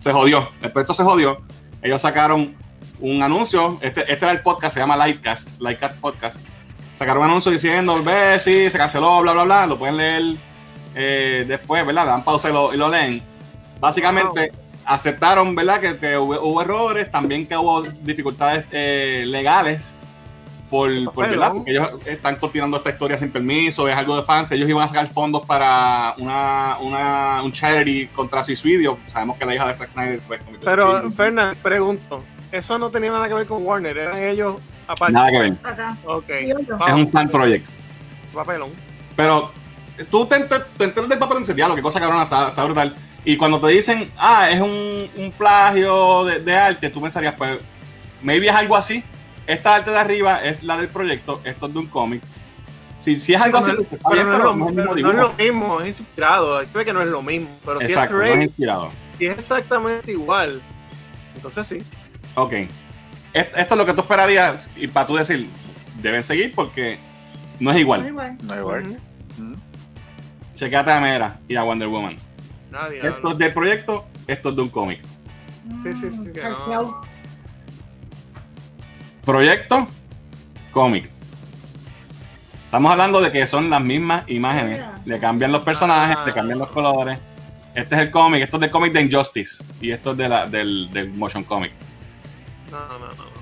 Se jodió. El proyecto se jodió. Ellos sacaron un anuncio. Este, este era el podcast, se llama Lightcast, Lightcast Podcast. Sacaron un anuncio diciendo, ve, sí, se canceló, bla, bla, bla. Lo pueden leer eh, después, ¿verdad? Le dan pausa y lo, y lo leen. Básicamente aceptaron, ¿verdad? Que, que hubo, hubo errores, también que hubo dificultades eh, legales por, por. ¿verdad? Porque ellos están continuando esta historia sin permiso, es algo de fans. Ellos iban a sacar fondos para una, una, un charity contra suicidio. Sabemos que la hija de Zack Snyder fue cometió Pero. Fernán, pregunto. Eso no tenía nada que ver con Warner, eran ellos aparte. Nada que ver. Acá. Ok. Y yo. Es un fan project. Papelón. Pero tú te, enter- te enteras del papel en ese diálogo, qué cosa cabrona, está, está brutal. Y cuando te dicen, ah, es un, un plagio de, de arte, tú pensarías, pues, maybe es algo así. Esta arte de arriba es la del proyecto, esto es de un cómic. Si, si es algo así, no, es lo, no es mismo pero no es lo mismo, es inspirado. Hay que no es lo mismo. Pero Exacto, si no es es Trace, inspirado. si es exactamente igual, entonces sí. Ok. Esto es lo que tú esperarías, y para tú decir, deben seguir porque no es No igual. igual. No igual. Ujú. Mm. A Mera y a Wonder Woman. Nadie Esto habla. es del proyecto, esto es de un cómic. Sí, sí, sí, Proyecto, cómic. Estamos hablando de que son las mismas imágenes. Mira. Le cambian los personajes, Ah. le cambian los colores. Este es el cómic, esto es del cómic de Injustice. Y esto es de la, del, del motion comic. No, no, no. no.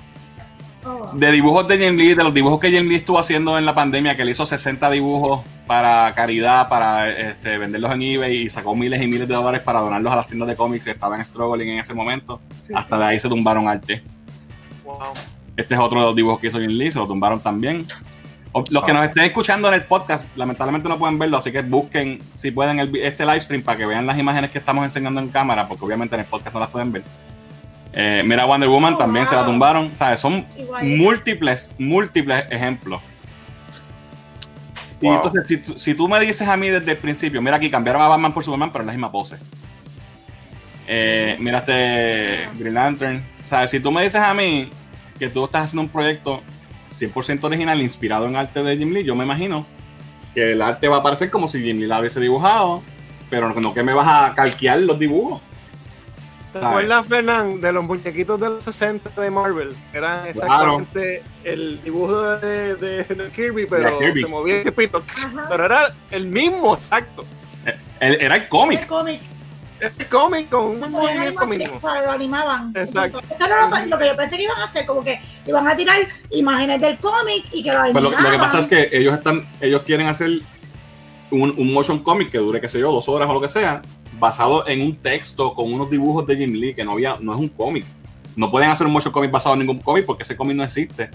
Oh. De dibujos de Jim Lee, de los dibujos que Jim Lee estuvo haciendo en la pandemia, que le hizo 60 dibujos para caridad, para este, venderlos en eBay y sacó miles y miles de dólares para donarlos a las tiendas de cómics que estaban struggling en ese momento. Hasta de ahí se tumbaron arte. Wow. Este es otro de los dibujos que hizo Jim Lee, se lo tumbaron también. Los que nos estén escuchando en el podcast, lamentablemente no pueden verlo, así que busquen, si pueden, el este live stream para que vean las imágenes que estamos enseñando en cámara, porque obviamente en el podcast no las pueden ver. Eh, mira, Wonder Woman Oh, también se la tumbaron. ¿Sabes? Son Igual. múltiples, múltiples ejemplos. Y entonces, si, tú- si tú me dices a mí desde el principio, mira aquí, cambiaron a Batman por Superman, pero es la misma pose. Eh, mira este Green Lantern. ¿Sabes? Si tú me dices a mí que tú estás haciendo un proyecto 100% original, inspirado en arte de Jim Lee, yo me imagino que el arte va a parecer como si Jim Lee la hubiese dibujado, pero no que me vas a calquear los dibujos. ¿Te ¿Sabes? acuerdas, Fernán, de los muñequitos de los 60 de Marvel? Eran exactamente el dibujo de, de- de Kirby, pero De Kirby. se movía el pito. Pero era el mismo, exacto. El- era el cómic. El cómic. Es el cómic con un Como movimiento mínimo. para lo animaban. Exacto. Esto no lo, lo que yo pensé que iban a hacer, como que iban a tirar imágenes del cómic y que lo Pues animaban. lo, lo que pasa es que ellos están, ellos quieren hacer un, un motion comic que dure, qué sé yo, dos horas o lo que sea, basado en un texto con unos dibujos de Jim Lee, que no había, no es un cómic. No pueden hacer un motion comic basado en ningún cómic porque ese cómic no existe.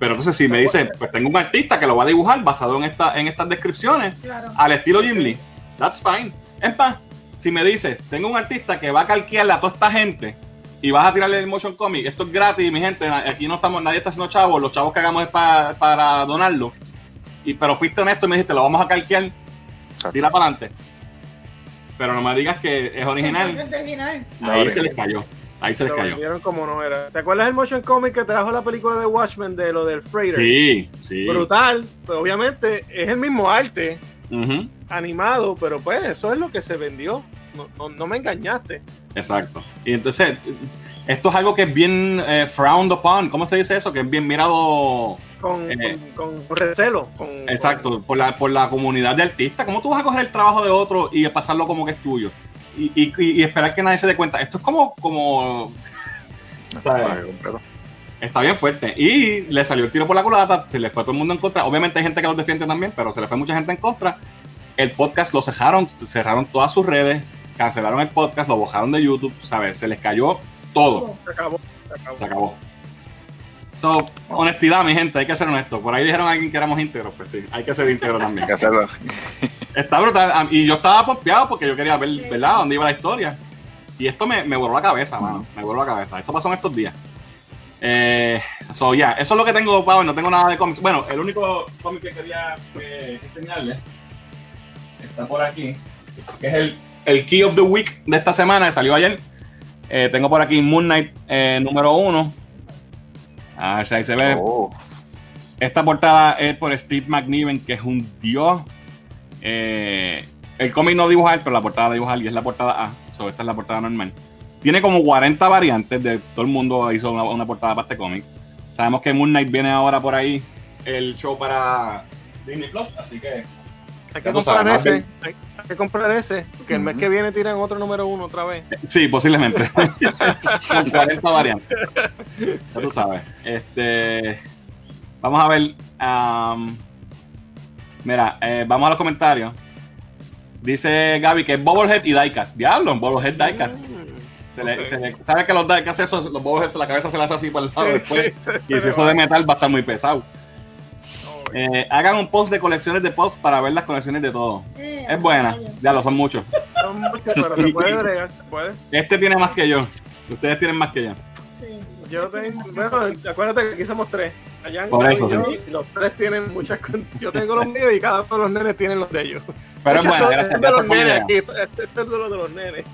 Pero entonces si me dicen, pues tengo un artista que lo va a dibujar basado en, esta, en estas descripciones, Claro. al estilo Jim Lee, that's fine. Es más, si me dices, tengo un artista que va a calquearle a toda esta gente y vas a tirarle el motion comic, esto es gratis, mi gente, aquí no estamos, nadie está haciendo chavos, los chavos que hagamos es pa- para donarlo. Y, pero fuiste honesto y me dijiste, lo vamos a calquear, Exacto. tira para adelante. Pero no me digas que es original, Es original. ahí se les cayó, ahí se les cayó. como no era. ¿Te acuerdas el motion comic que trajo la película de Watchmen de lo del Freighter? Sí, sí. Brutal, pues obviamente es el mismo arte animado, pero pues eso es lo que se vendió. No, no, no me engañaste. Exacto. Y entonces, esto es algo que es bien eh, frowned upon, ¿cómo se dice eso? Que es bien mirado Con, Eh. con, con recelo. Con, Exacto, por la, por la comunidad de artistas. ¿Cómo tú vas a coger el trabajo de otro y pasarlo como que es tuyo? Y, y- y- esperar que nadie se dé cuenta. Esto es como, como está bien fuerte. Y le salió el tiro por la culata, se le fue a todo el mundo en contra. Obviamente hay gente que los defiende también, pero se le fue mucha gente en contra. El podcast lo cerraron, cerraron todas sus redes, cancelaron el podcast, lo bajaron de YouTube, ¿sabes? Se les cayó todo. Se acabó. Se acabó. Se acabó. So, honestidad, mi gente, hay que ser honesto. Por ahí dijeron a alguien que éramos íntegros, pues sí, hay que ser íntegro también. Hay que hacerlo. Está brutal. Y yo estaba pompeado porque yo quería ver, ¿verdad?, dónde iba la historia. Y esto me, me voló la cabeza, mano. Me voló la cabeza. Esto pasó en estos días. Eh, so, ya, eso es lo que tengo, Pablo. No tengo nada de cómics. Bueno, el único cómic que quería eh, enseñarles está por aquí. Que es el, el Key of the Week de esta semana, que salió ayer. Eh, tengo por aquí Moon Knight eh, número uno. A ver si ahí se ve. Oh, Esta portada es por Steve McNiven, que es un dios. Eh, el cómic no dibuja él, pero la portada la dibuja él, y es la portada A. So, esta es la portada normal. Tiene como 40 variantes de todo el mundo hizo una, una portada para este cómic. Sabemos que Moon Knight viene ahora por ahí el show para Disney Plus, así que Hay que comprar sabes, ese. Hay, hay que comprar ese. Que el mes que viene tiran otro número uno otra vez. sí, posiblemente. Con 40 variantes. Ya tú sabes. Este, vamos a ver. am, mira, eh, vamos a los comentarios. Dice Gaby que es Bobblehead y Diecast. Diablo, Bobblehead Diecast. Se le, se le- ¿Sabes que los Diecast esos, los Bobbleheads, la cabeza se le hace así para el lado Sí, después? sí, Y si eso de metal va a estar muy pesado. Eh, hagan un post de colecciones de posts para ver las colecciones de todo. Eh, Es buena. vaya. Ya lo son muchos. Son muchos, pero se puede bregar, se puede. Este tiene más que yo. Ustedes tienen más que yo. Sí. Yo tengo, bueno, acuérdate que aquí somos tres. Allá Por eso, yo, sí. y los tres tienen muchas. Yo tengo los míos y cada uno de los nenes tienen los de ellos. Pero es son- gracias, es de los nenes aquí. Este este es de los de los nenes.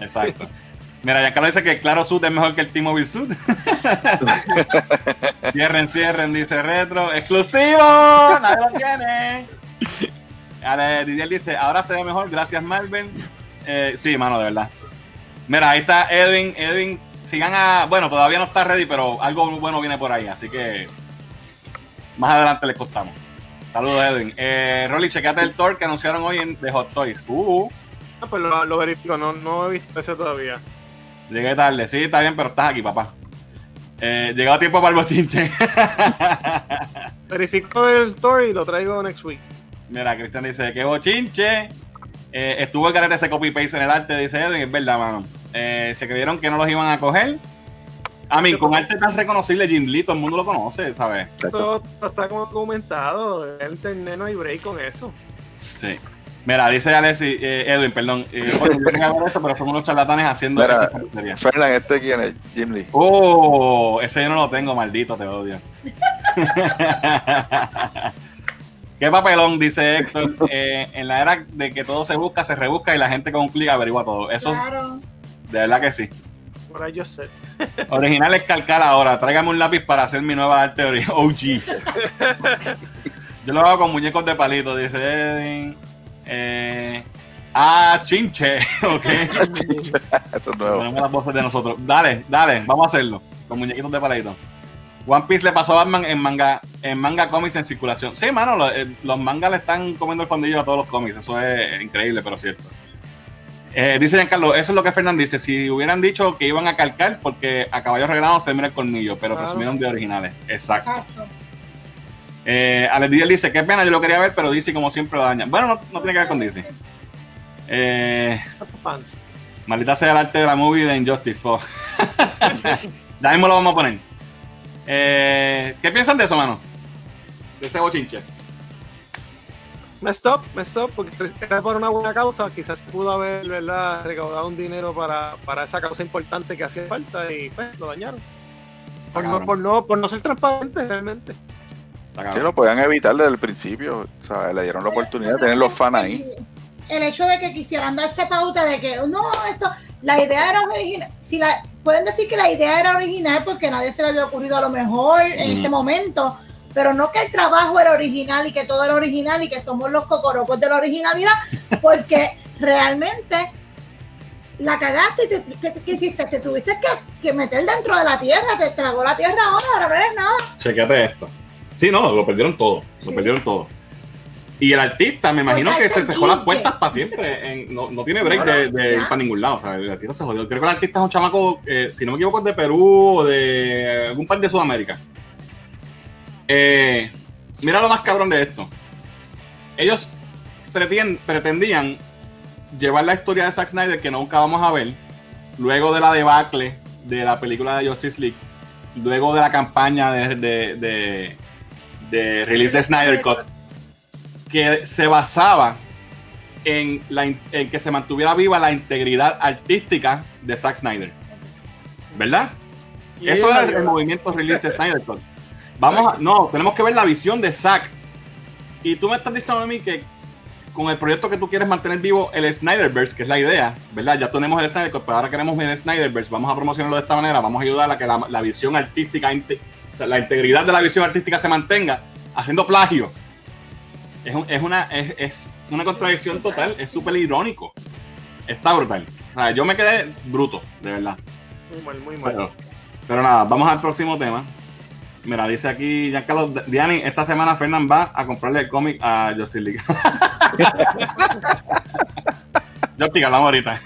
Exacto. Mira, Giancarlo dice que el Claro Sud es mejor que el T-Mobile Sud. cierren, cierren, dice Retro. ¡Exclusivo! ¡Nadie lo tiene! Ale, Didier dice, ahora se ve mejor, gracias Marvel. Eh, sí, mano, de verdad. Mira, ahí está Edwin. Edwin, sigan a... Bueno, todavía no está ready, pero algo bueno viene por ahí, así que más adelante les costamos. Saludos, Edwin. Eh, Rolly, checate el tour que anunciaron hoy en The Hot Toys. Uh, Ah, pues lo, lo verifico, no, no he visto ese todavía. Llegué tarde, sí, está bien, pero estás aquí, papá. Eh, llegó a tiempo para el bochinche. Verifico el story y lo traigo next week. Mira, Cristian dice, qué bochinche. Eh, estuvo el garete ese copy paste en el arte, dice Edwin, es verdad, mano. Eh, se creyeron que no los iban a coger. A mí, con arte tan reconocible, Jim Lee, todo el mundo lo conoce, ¿sabes? Esto está como documentado. En internet no hay break con eso. Sí. Mira, dice Alessi, eh, Edwin, perdón. eh, bueno, yo quería ver esto, pero son unos charlatanes haciendo Mira. Fernan, ¿este quién es? Jim Lee. Oh, ese yo no lo tengo, maldito, te odio. Qué papelón, dice Héctor. Eh, en la era de que todo se busca, se rebusca y la gente con un clic averigua todo. Eso, Claro. de verdad que sí. Por ahí yo sé. Original es calcar ahora. Tráigame un lápiz para hacer mi nueva arte OG. Yo lo hago con muñecos de palito, dice Edwin. Eh, ah, chinche. Ok. Eso es nuevo. Ponemos las voces de nosotros. Dale, dale, vamos a hacerlo. Con muñequitos de palito. One Piece le pasó a Batman en manga, en manga cómics en circulación. Sí, mano, lo- eh, los mangas le están comiendo el fondillo a todos los cómics. Eso es increíble, pero cierto. Eh, dice Giancarlo, eso es lo que Fernán dice. Si hubieran dicho que iban a calcar, porque a caballo regalado se mira el colmillo, pero Claro. presumieron de originales. Exacto. Exacto. Eh, Alex Díaz dice, qué pena, yo lo quería ver, pero DC como siempre lo daña. Bueno, no, no tiene que ver con DC. Eh, maldita sea el arte de la movie de Injustice 4. ya mismo lo vamos a poner. Eh, ¿Qué piensan de eso, mano? De ese bochinche. Messed up, messed up, porque era por una buena causa. Quizás se pudo haber, ¿verdad?, recaudado un dinero para, para esa causa importante que hacía falta y pues lo dañaron. Por no, Cabrón. por no, por no ser transparente realmente. Sí, lo podían evitar desde el principio. O sea, le dieron la oportunidad de tener los fans ahí. El hecho de que quisieran darse pauta de que no, esto, la idea era original. Si la, pueden decir que la idea era original porque nadie se le había ocurrido a lo mejor en este momento, pero no que el trabajo era original y que todo era original y que somos los cocorocos de la originalidad, porque realmente la cagaste y te, ¿qué, qué hiciste? Te tuviste que, que meter dentro de la tierra, te tragó la tierra ahora, ahora no eres nada. Chequete esto. Sí, no, lo perdieron todo. Lo perdieron todo. Y el artista, me imagino Porque que se dejó las puertas para siempre. en- no, no tiene break de, de ir Ya. para ningún lado. O sea, el artista se jodió. Creo que el artista es un chamaco, eh, si no me equivoco, es de Perú o de algún país de Sudamérica. Eh, mira lo más cabrón de esto. Ellos pretendían llevar la historia de Zack Snyder que nunca vamos a ver, luego de la debacle de la película de Justice League, luego de la campaña de, de, de, de release de Snyder Cut, que se basaba en, la, en que se mantuviera viva la integridad artística de Zack Snyder. ¿Verdad? Eso era el movimiento release de Snyder Cut. Vamos a, no, tenemos que ver la visión de Zack. Y tú me estás diciendo a mí que con el proyecto que tú quieres mantener vivo el Snyderverse, que es la idea, ¿verdad? Ya tenemos el Snyder Cut, pero ahora queremos el Snyderverse, vamos a promocionarlo de esta manera, vamos a ayudar a que la, la visión artística, sea, la integridad de la visión artística se mantenga, haciendo plagio. Es, un- es una, es, es una contradicción total, es súper irónico. Está brutal. O sea, yo me quedé bruto, de verdad. Muy mal, muy mal. Pero, pero nada, vamos al próximo tema. Mira, dice aquí Giancarlo Diani, esta semana Fernán va a comprarle el cómic a Justin League. Justin, hablamos ahorita.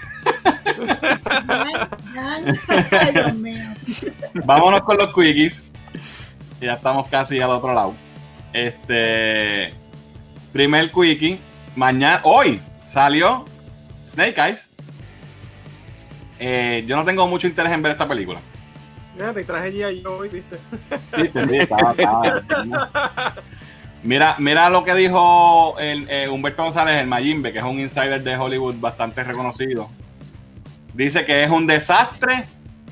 Vámonos con los quickies. Ya estamos casi al otro lado. Este. Primer quickie. Mañana, hoy salió Snake Eyes. Eh, yo no tengo mucho interés en ver esta película. Mira, te traje ya yo hoy, viste. Sí, estaba- estaba- Mira, mira lo que dijo el, eh, Humberto González, el Mayimbe, que es un insider de Hollywood bastante reconocido. Dice que es un desastre,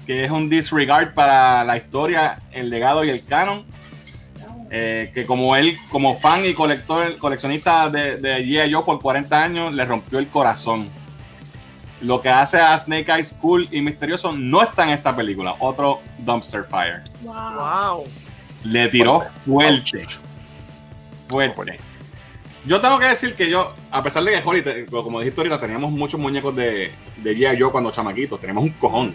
que es un disregard para la historia, el legado y el canon. Eh, que como él, como fan y colector, coleccionista de, de G.I. Joe por 40 años, le rompió el corazón. Lo que hace a Snake Eyes cool y misterioso no está en esta película. Otro Dumpster Fire. Wow. Le tiró fuerte. Fuerte. Yo tengo que decir que yo, a pesar de que Holly, como dijiste ahorita, teníamos muchos muñecos de, de G.I. Joe cuando chamaquitos, teníamos un cojón.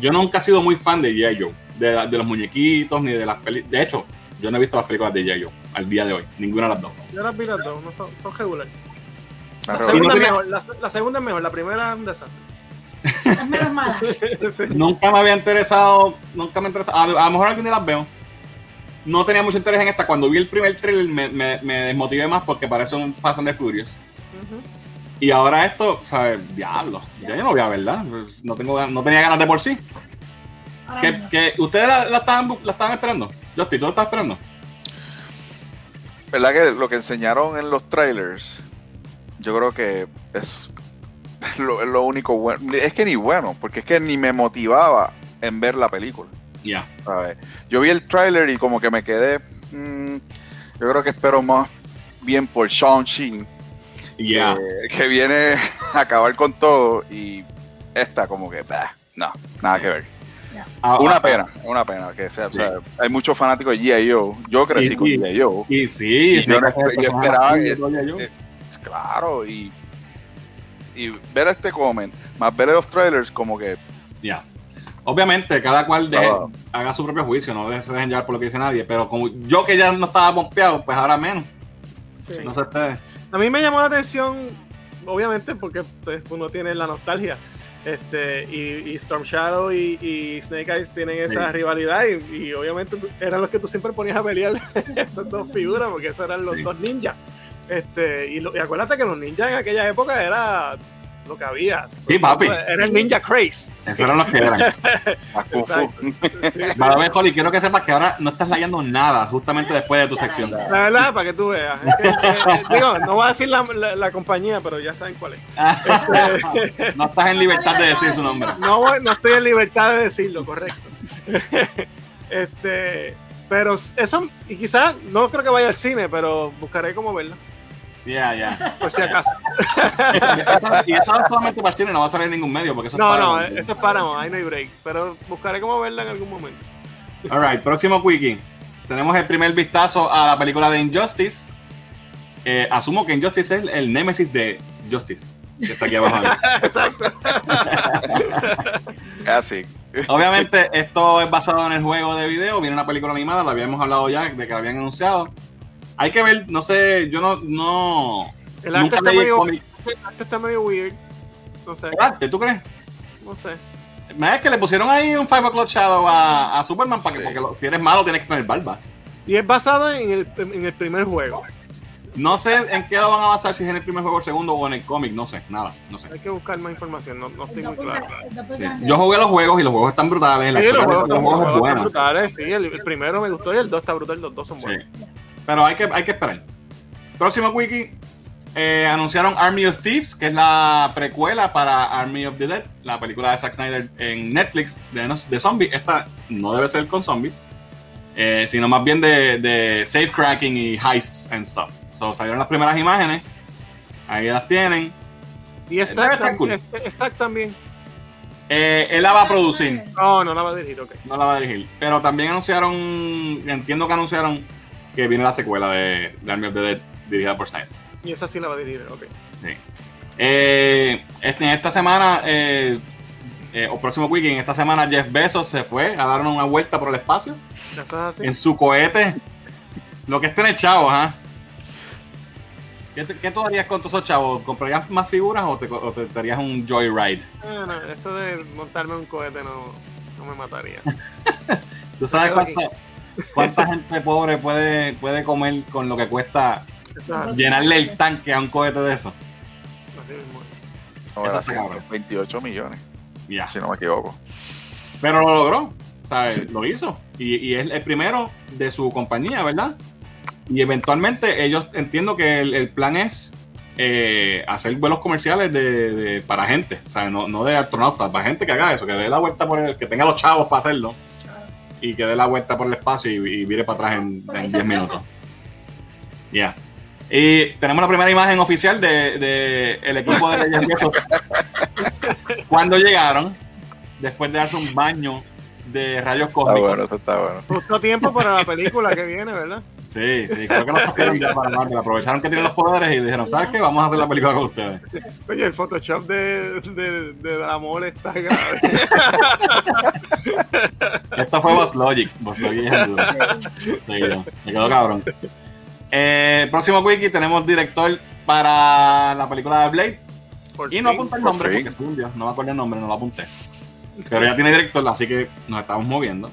Yo nunca he sido muy fan de G.I. Joe, de, de los muñequitos, ni de las películas. De hecho, yo no he visto las películas de G.I. Joe al día de hoy, ninguna de las dos. yo las vi las dos, no son, son regular. La segunda, no tenía- mejor, la, la segunda es mejor, la primera es un desastre. Es menos mala. Sí. Nunca me había interesado, nunca me interesado. A, a lo mejor algún día las veo. No tenía mucho interés en esta. Cuando vi el primer trailer me, me, me desmotivé más porque parece un Fast and the Furious. Ujú. Y ahora esto, ¿sabes? Diablo. Ya yo no voy a verla. No, tengo, gan- no tenía ganas de por sí. Mismo. que ustedes la, la estaban, la estaban esperando. Justin, ¿tú la estabas esperando? ¿Verdad que lo que enseñaron en los trailers, yo creo que es lo, es lo único bueno? Es que ni bueno, porque es que ni me motivaba en ver la película. Ya. ¿sabes? Yo vi el trailer y como que me quedé. mm, yo creo que espero más bien por Sean Sheen, Eh, que viene a acabar con todo. Y esta, como que, bah, no, nada que ver. Ah, Una ah, pena, una pena que sea. o sea, hay muchos fanáticos de G.I. Joe. Yo crecí Y- con y- G.I. Joe. Y sí, Y yo no- yo esperaba que- eh, Claro, y, y ver este comment, más ver los trailers, como que Ya. Obviamente, cada cual deje- Ah. haga su propio juicio, no se dejen llevar por lo que dice nadie. Pero como yo que ya no estaba pompeado, pues ahora menos. Sí. No sé ustedes. A mí me llamó la atención obviamente porque pues, uno tiene la nostalgia. Este, y, y Storm Shadow y, y Snake Eyes tienen esa Sí. rivalidad y, y obviamente eran los que tú siempre ponías a pelear esas dos figuras porque esos eran los Sí. dos ninjas. Este, y, lo- y acuérdate que los ninjas en aquella época era lo que había. Sí, papi. Era el ninja craze. Esos eran los que eran. Vale, ver, Holly, quiero que sepas que ahora no estás leyendo nada justamente después de tu sección. La verdad, para que tú veas. Es que, eh, digo, no voy a decir la, la- la compañía, pero ya saben cuál es. No estás en libertad de decir su nombre. No, no estoy en libertad de decirlo, correcto. este, pero eso, y quizás no creo que vaya al cine, pero buscaré cómo verla, Ya, ya. por si acaso. Y eso no es solamente para el cine, no va a salir en ningún medio porque eso No, es no, para- eso es Paramount, ahí no hay break. Pero buscaré cómo verla en algún momento. Alright, próximo quickie. Tenemos el primer vistazo a la película de Injustice. Eh, asumo que Injustice es el, el némesis de Justice, que está aquí abajo. Exacto. Así. Obviamente, esto es basado en el juego de video. Viene una película animada, la habíamos hablado ya, de que la habían anunciado. Hay que ver, no sé, yo no. no El arte nunca está medio, el arte está medio weird. No sé, ¿El arte, ¿Tú crees? no sé. Es que le pusieron ahí un 5 o'clock shadow a, a Superman para que, Sí. porque lo- si eres malo tienes que tener barba. Y es basado en el, en el primer juego. No sé en qué lo van a basar, si es en el primer juego, el segundo o en el cómic, no sé, nada, no sé. Hay que buscar más información, no, no estoy muy claro. Sí. Yo jugué los juegos y los juegos están brutales. La Sí, los juegos, los están- juegos los juegos están brutales, sí, el, el primero me gustó y el dos está brutal, los dos son Sí. Pero hay que, hay que esperar. Próximo wiki. eh, anunciaron Army of Thieves, que es la precuela para Army of the Dead, la película de Zack Snyder en Netflix de, de zombies. Esta no debe ser con zombies, eh, sino más bien de, de safe cracking y heists and stuff. So, salieron las primeras imágenes. Ahí las tienen. Y cool. es- es Zack también. Eh, él la va a producir, No, no la va a dirigir, ok. no la va a dirigir. Pero también anunciaron, entiendo que anunciaron que viene la secuela de, de Army of the Dead dirigida por Snyder. Y esa sí la va a dirigir, ok. Sí. Eh, este, en esta semana, eh, eh, o próximo weekend, en esta semana Jeff Bezos se fue a dar una vuelta por el espacio en su cohete. Lo que es tener chavos, ¿ah? ¿Qué, qué tú harías con todos esos chavos? ¿Comprarías más figuras o te, o te darías un joyride? Bueno, eso de montarme un cohete no, no me mataría. ¿Tú sabes aquí. Cuánta, gente pobre puede, puede comer con lo que cuesta llenarle el tanque a un cohete de eso? Ahora sí, está cabrón. 28 millones, Ya. si no me equivoco. Pero lo logró, ¿sabes? Sí. Lo hizo. Y, y es el primero de su compañía, ¿verdad? Y eventualmente ellos entiendo que el, el plan es eh, hacer vuelos comerciales de, de- para gente, ¿sabes? No, no de astronautas, para gente que haga eso, que dé la vuelta por el, que tenga los chavos para hacerlo y que dé la vuelta por el espacio y, y vire para atrás en, en se 10 minutos. Ya. Y tenemos la primera imagen oficial de, de el equipo de Jeff Bezos cuando llegaron, después de darse un baño de rayos Está cósmicos. bueno, eso está bueno. Justo tiempo para la película que viene, ¿verdad? Sí, sí, creo que los cogieron ya para Marvel. Aprovecharon que tienen los poderes y dijeron, ¿sabes qué? Vamos a hacer la película con ustedes. Oye, el Photoshop de, de, de Amor está grave. Esto fue Boss Logic. Boss Logic es el duro. Sí, yo. Me quedó cabrón. Eh, próximo wiki tenemos director para la película de Blade. Por Y no fin. apunté el nombre porque es un Dios, no me acuerdo el nombre, no lo apunté. Pero ya tiene director, así que nos estamos moviendo.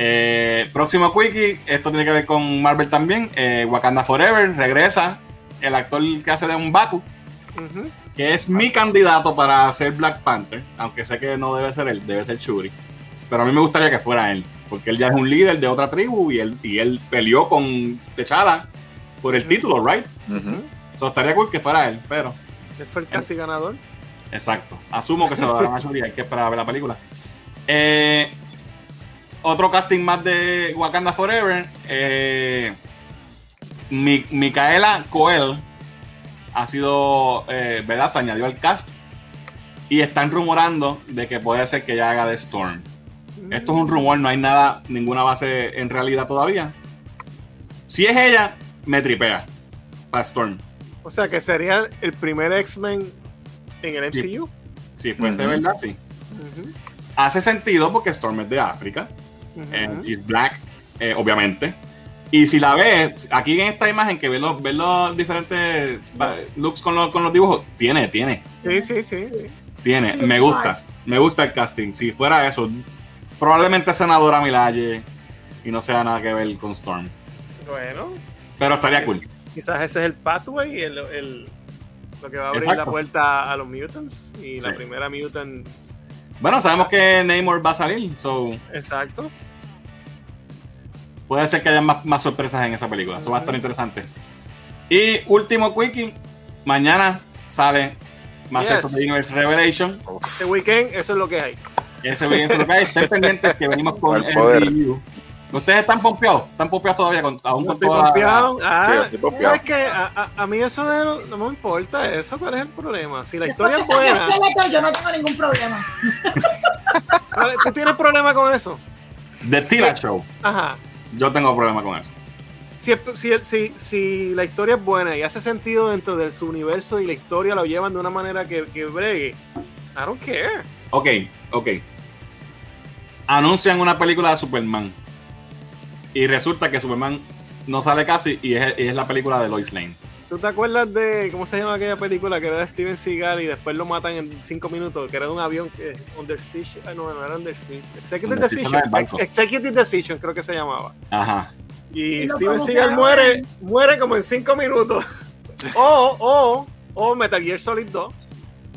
Eh, próximo quickie, esto tiene que ver con Marvel también. eh, Wakanda Forever regresa el actor que hace de un Baku, que es mi candidato para ser Black Panther, aunque sé que no debe ser él, debe ser Shuri. Pero a mí me gustaría que fuera él, porque él ya es un líder de otra tribu y él, y él peleó con T'Challa por el título, ¿right? Ujú. So, estaría cool que fuera él, pero Él fue el casi ganador. Exacto. Asumo que se lo darán a Shuri, hay que esperar a ver la película. Eh, otro casting más de Wakanda Forever. Eh, Mi- Micaela Coel ha sido, eh, ¿verdad? Se añadió al cast. Y están rumorando de que puede ser que ella haga de Storm. Esto es un rumor, no hay nada, ninguna base en realidad todavía. Si es ella, me tripea. Para Storm. O sea, que sería el primer X-Men en el Sí. MCU. Si fuese verdad, sí. Hace sentido porque Storm es de África. She's black, eh, obviamente. Y si la ves, aquí en esta imagen que ves los, ves los diferentes looks con los, con los dibujos, tiene, tiene, Sí, sí, sí. tiene. Sí, Me gusta, me gusta el casting. Si fuera eso, probablemente senadora Milaje y no sea nada que ver con Storm. Bueno, Pero estaría cool. quizás ese es el pathway, el, el- lo que va a abrir Exacto. la puerta a los mutants. Y la primera mutant, Bueno, sabemos que Namor va a salir, so exacto. Puede ser que haya más, más sorpresas en esa película. Eso va a estar interesante. Y último quickie, mañana sale Masters Yes. of the Universe Revelation. Este weekend, eso es lo que hay. Ese video es lo que hay. Estén pendientes que venimos con el review. ¿Ustedes están pompeados? ¿Están pompeados todavía? Con, aún No con estoy toda la- confiado. Ah, Sí, estoy es que a, a- a mí eso de lo- no me importa eso. ¿Cuál es el problema? Si la Después historia es buena, yo no tengo ningún problema. ¿cuál- ¿tú tienes problema con eso? The Tila Show. Ajá. Yo tengo problema con eso. Si, si, si, si la historia es buena y hace sentido dentro de su universo y la historia lo llevan de una manera que, que bregue, I don't care. Ok, ok. Anuncian una película de Superman. Y resulta que Superman no sale casi y es, y es la película de Lois Lane. ¿Tú te acuerdas de cómo se llama aquella película que era de Steven Seagal y después lo matan en cinco minutos? Que era de un avión que Under Siege. ah, no, no era Under Siege. Executive Under Decision. Ex- Executive Decision creo que se llamaba. Ajá. Y Steven Seagal muere, muere como en cinco minutos. o, o, o Metal Gear Solid 2. que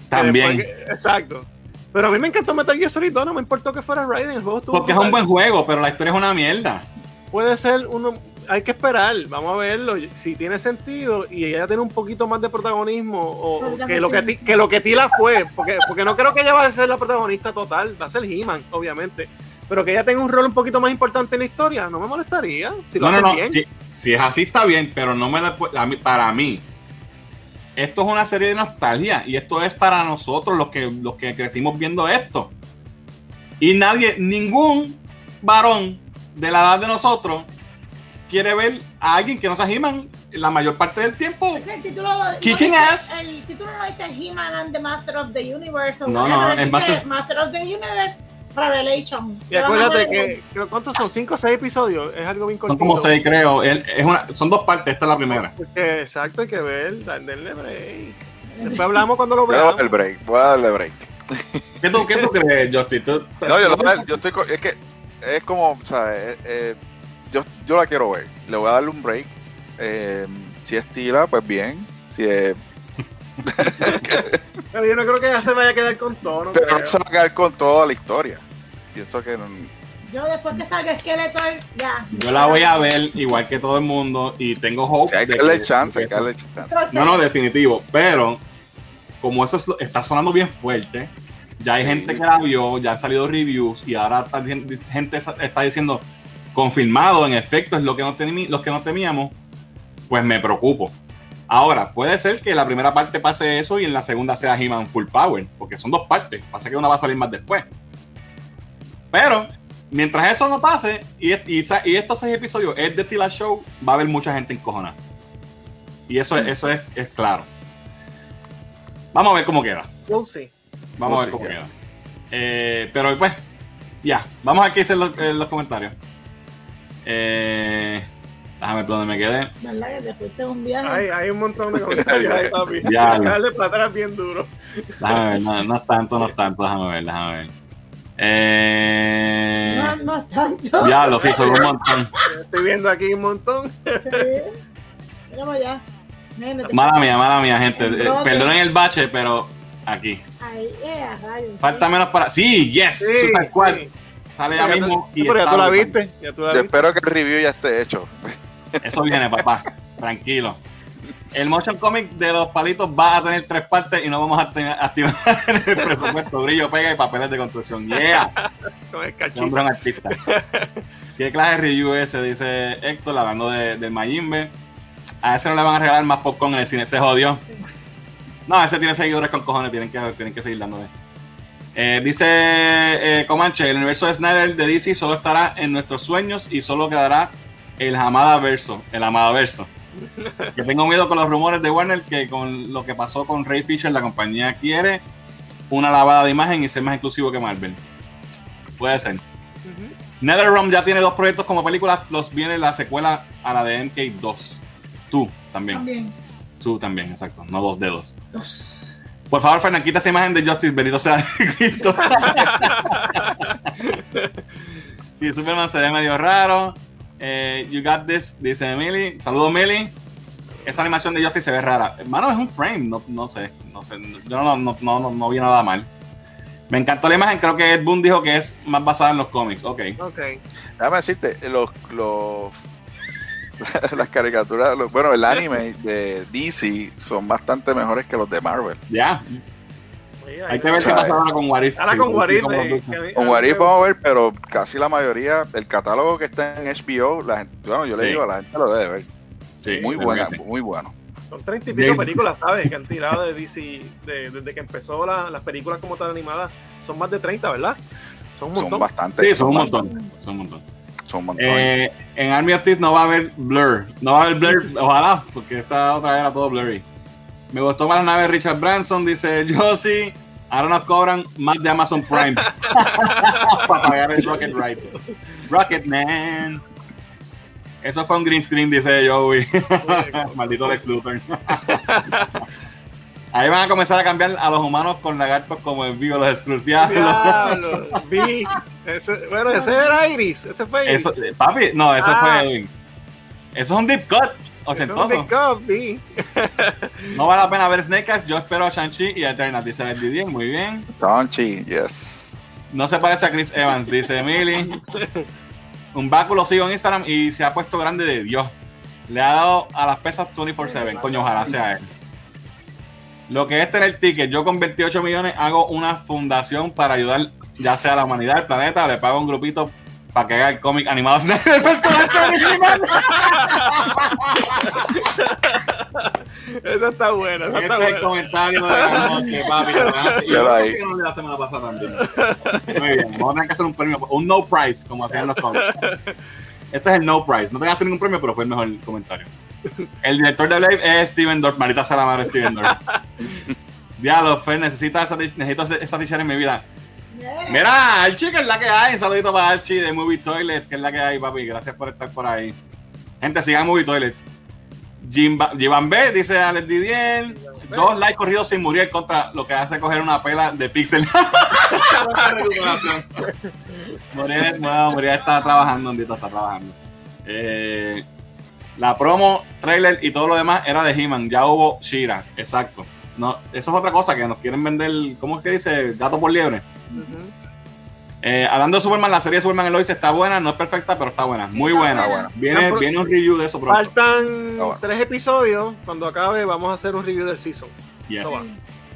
También. que- exacto. Pero a mí me encantó Metal Gear Solid 2, no me importó que fuera Raiden, el juego estuvo Porque es un buen juego, pero la historia es una mierda. Puede ser uno, hay que esperar, vamos a verlo, si tiene sentido y ella tiene un poquito más de protagonismo o, que, lo que, que lo que Tila fue, porque, porque no creo que ella va a ser la protagonista total, va a ser He-Man, obviamente. Pero que ella tenga un rol un poquito más importante en la historia, no me molestaría. Si lo No, no, no. bien. Si, si es así, está bien, pero no me la pu- a mí- para mí. Esto es una serie de nostalgia y esto es para nosotros los que, los que crecimos viendo esto. Y nadie, ningún varón de la edad de nosotros quiere ver a alguien que no sea He-Man la mayor parte del tiempo. Es que el título no Kicking dice- ass. El título no dice He-Man and the Master of the Universe. o No, whatever, no, es dice Master- Master... of the Universe Revelation. Y acuérdate que, creo- ¿cuántos son? ¿Cinco o seis episodios? Es algo bien Son cortito. como seis, creo. Él- es una, son dos partes, esta es la primera. Exacto, hay que ver, darle break. Después hablamos cuando lo veamos. darle break, voy a darle break. ¿Qué tú, qué tú crees, Justin? ¿Tú- No, yo, yo estoy, es que es como, ¿sabes? Eh, eh, yo, yo la quiero ver. Le voy a darle un break. Eh, si es Tila, pues bien. Si es, Pero yo no creo que ella se vaya a quedar con todo, no pero creo. no se va a quedar con toda la historia. Pienso que no- Yo después que salga Skeletor, ya. Yo la voy a ver igual que todo el mundo y tengo hope. si hay que darle chance, hay que darle chance. No, no, definitivo. Pero como eso es está sonando bien fuerte, ya hay Sí. gente que la vio, ya han salido reviews y ahora está gente está diciendo confirmado, en efecto, es lo que no, temi- los que no temíamos, pues me preocupo. Ahora, puede ser que la primera parte pase eso y en la segunda sea He-Man Full Power, porque son dos partes. Pasa que una va a salir más después. Pero, mientras eso no pase y, y, y estos seis episodios es de Tila Show, va a haber mucha gente encojonada. Y eso, es- eso es, es claro. Vamos a ver cómo queda. We'll see. Vamos a ver cómo queda. Eh, pero pues, ya. Vamos a ver qué dicen los, eh, los comentarios. Eh, déjame ver dónde me quedé. ¿Verdad que te fuiste un viaje? Hay, hay un montón de comentarios ahí, papi. Ya. Dale para atrás bien duro. Déjame ver, no, no es tanto, no es tanto. Déjame ver, déjame ver. Eh, No, no es tanto. ya lo sí, son un montón. Estoy viendo aquí un montón. Sí. Mira para allá. Nene, te- Mala mía, mala mía, gente. Eh, perdonen el bache, pero aquí. Ahí, eh, rayos. Falta sí. menos para. Sí, yes, Sí, Squad. sí. Sale ya mismo. y pero ya tú la brutal. viste. Ya tú la Yo viste. espero que el review ya esté hecho. Eso viene, papá. Tranquilo. El motion comic de los palitos va a tener tres partes y no vamos a tener- activar el presupuesto. Brillo, pega y papeles de construcción. Yeah. Con artista. ¿Qué clase de review es ese? Dice Héctor, hablando de, del Mayimbe. A ese no le van a regalar más popcorn en el cine. Se jodió. No, ese tiene seguidores con cojones. Tienen que, tienen que seguir dándole. Eh, dice eh, Comanche, el universo de Snyder de DC solo estará en nuestros sueños y solo quedará el Hamada Verso. El Hamada Verso. que tengo miedo con los rumores de Warner que con lo que pasó con Ray Fisher, la compañía quiere una lavada de imagen y ser más exclusivo que Marvel. Puede ser. NetherRealm ya tiene dos proyectos como películas, los viene la secuela a la de MK2. Tú también. También. Tú también, exacto. No dos dedos. Dos. Por favor, Fernan, quita esa imagen de Justice, bendito sea Cristo. sí, Superman se ve medio raro. Eh, you got this, dice Emily. Saludos, Emily. Esa animación de Justice se ve rara. Hermano, es un frame, no, no sé. No sé. Yo no, no, no, no, no vi nada mal. Me encantó la imagen, creo que Ed Boon dijo que es más basada en los cómics. Ok. Ok. Déjame decirte, los, los las caricaturas, los- bueno, el anime de DC son bastante mejores que los de Marvel. Ya. Hay que ver qué ¿Sabes? pasa ahora con What If. Ahora Sí, con What If, cómo luce. que a mí- Con a mí What me If vamos a ver, pero casi la mayoría, el catálogo que está en HBO, la gente, bueno, yo le Sí. digo, la gente lo debe ver. Sí, muy buena, sí. muy bueno. Son treinta y pico películas, ¿sabes? Que han tirado de DC de- desde que empezó la- las películas como tal animadas. Son más de 30, ¿verdad? Son un Son bastantes. Sí, son un montón. Son un montón. Son. Eh, en Army of Thieves no va a haber blur. No va a haber blur, ojalá, porque esta otra era todo blurry. Me gustó más la nave de Richard Branson, dice Josie. Ahora nos cobran más de Amazon Prime para pagar el Rocket Ride. Rocket Man. Eso fue un green screen, dice Joey. Maldito Lex Luthor. Ahí van a comenzar a cambiar a los humanos con lagartos como en vivo los Skrulls. Diablo. Diablo, vi. Ese- bueno, ese era Iris. Ese fue Iris. Eso, papi, no, Ah. fue Edwin. Eso es un deep cut. Ese es un Ochentoso. Big Cup, vi. No vale la pena ver Snake Eyes. Yo espero a Shang-Chi y a Eternal, dice el Didier. Muy bien. Conchi, yes. No se parece a Chris Evans, dice Emily. Un Baku lo sigo en Instagram y se ha puesto grande de Dios. Le ha dado a las pesas 24-7. Coño, ojalá sea él. Lo que es tener ticket, yo con 28 millones hago una fundación para ayudar ya sea a la humanidad, al planeta, le pago a un grupito para que haga el cómic animado. Esa está buena, esa Este está es el comentario de la noche, papi. Y yo que no de la semana pasada también. Muy bien, vamos a tener que hacer un premio, un no prize, como hacían los cómics. Este es el no prize. No te ganaste ningún premio, pero fue el mejor comentario. El director de Blade es Steven Dorff. Marita sea la madre Steven Dorff. Diablo, Fer, necesita esa, necesito esa t-shirt en mi vida. Mira, Archie, que es la que hay. Un saludito para Archie de Movie Toilets, que es la que hay, papi. Gracias por estar por ahí. Gente, sigan Movie Toilets. Jivan B, dice Alex Didier. Dos likes corridos sin morir contra lo que hace coger una pela de pixel. Muriel, no, Muriel está trabajando, Andito está trabajando. Eh, la promo, trailer y todo lo demás era de He-Man. Ya hubo Shira, exacto. No, eso es otra cosa que nos quieren vender. ¿Cómo es que dice? Gato por liebre. Eh, hablando de Superman, la serie de Superman Eloise está buena, no es perfecta, pero está buena, muy buena. Está buena. Viene, viene un review de eso pronto. Faltan bueno. tres episodios. Cuando acabe, vamos a hacer un review del season. Yes.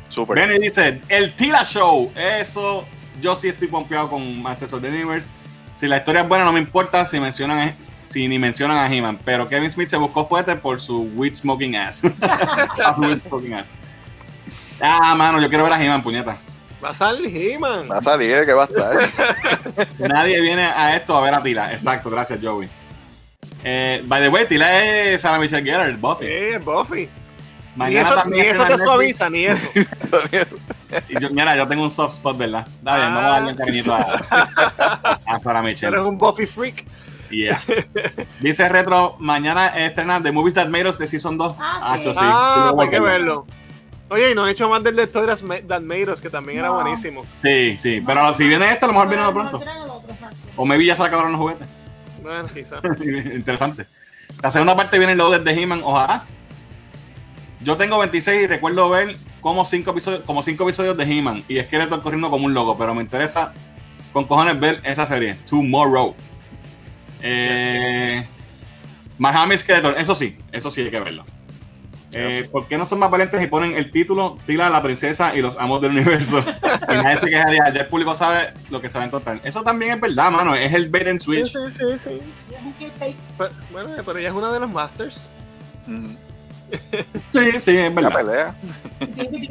Súper. Benny dice, el Tila Show, eso yo sí estoy pompeado con Masters of the Universe. Si la historia es buena, no me importa si mencionan si ni mencionan a He-Man, pero Kevin Smith se buscó fuerte por su weed smoking ass. Weed smoking ass. Ah, mano, yo quiero ver a He-Man, puñeta. Va a salir He-Man. Va a salir, ¿eh? que va a estar. Nadie viene a esto a ver a Tila. Exacto, gracias, Joey. Eh, by the way, Tila es Sarah Michelle Gellar, Buffy. Sí, Buffy. Ni Mañana eso, también ni eso te suaviza, ni eso. Y yo- mira, yo tengo un soft spot, ¿verdad? Está bien, Ah. vamos a darle un cariñito a, a Sarah Michelle. Eres un Buffy freak. Yeah. Dice Retro, mañana estrena The Movies That Made Us de Season 2. Ah, sí. Ah, Tengo hay que verlo. Oye, y nos han hecho más del de Stories That Made Us, que también era buenísimo. Sí, sí. Pero si viene este, a lo mejor viene pronto. O maybe ya se le acabaron los juguetes. Bueno, quizás. Interesante. La segunda parte viene el loaded de He-Man, ojalá. Yo tengo 26 y recuerdo ver como 5 episodios, como cinco episodios de He-Man y Skeletor corriendo como un loco, pero me interesa con cojones ver esa serie, Tomorrow. Eh, Miami Skeletor, eso sí, eso sí hay que verlo. Eh, ¿Por qué no son más valientes y ponen el título Tila la princesa y los amos del universo? y nadie se quejaría, ya el público sabe lo que se va a encontrar. Eso también es verdad, mano, es el bait and Sí, switch. sí, sí, sí. Pero- bueno, pero ella es una de las Masters. Mm, Sí, sí, es La verdad. pelea.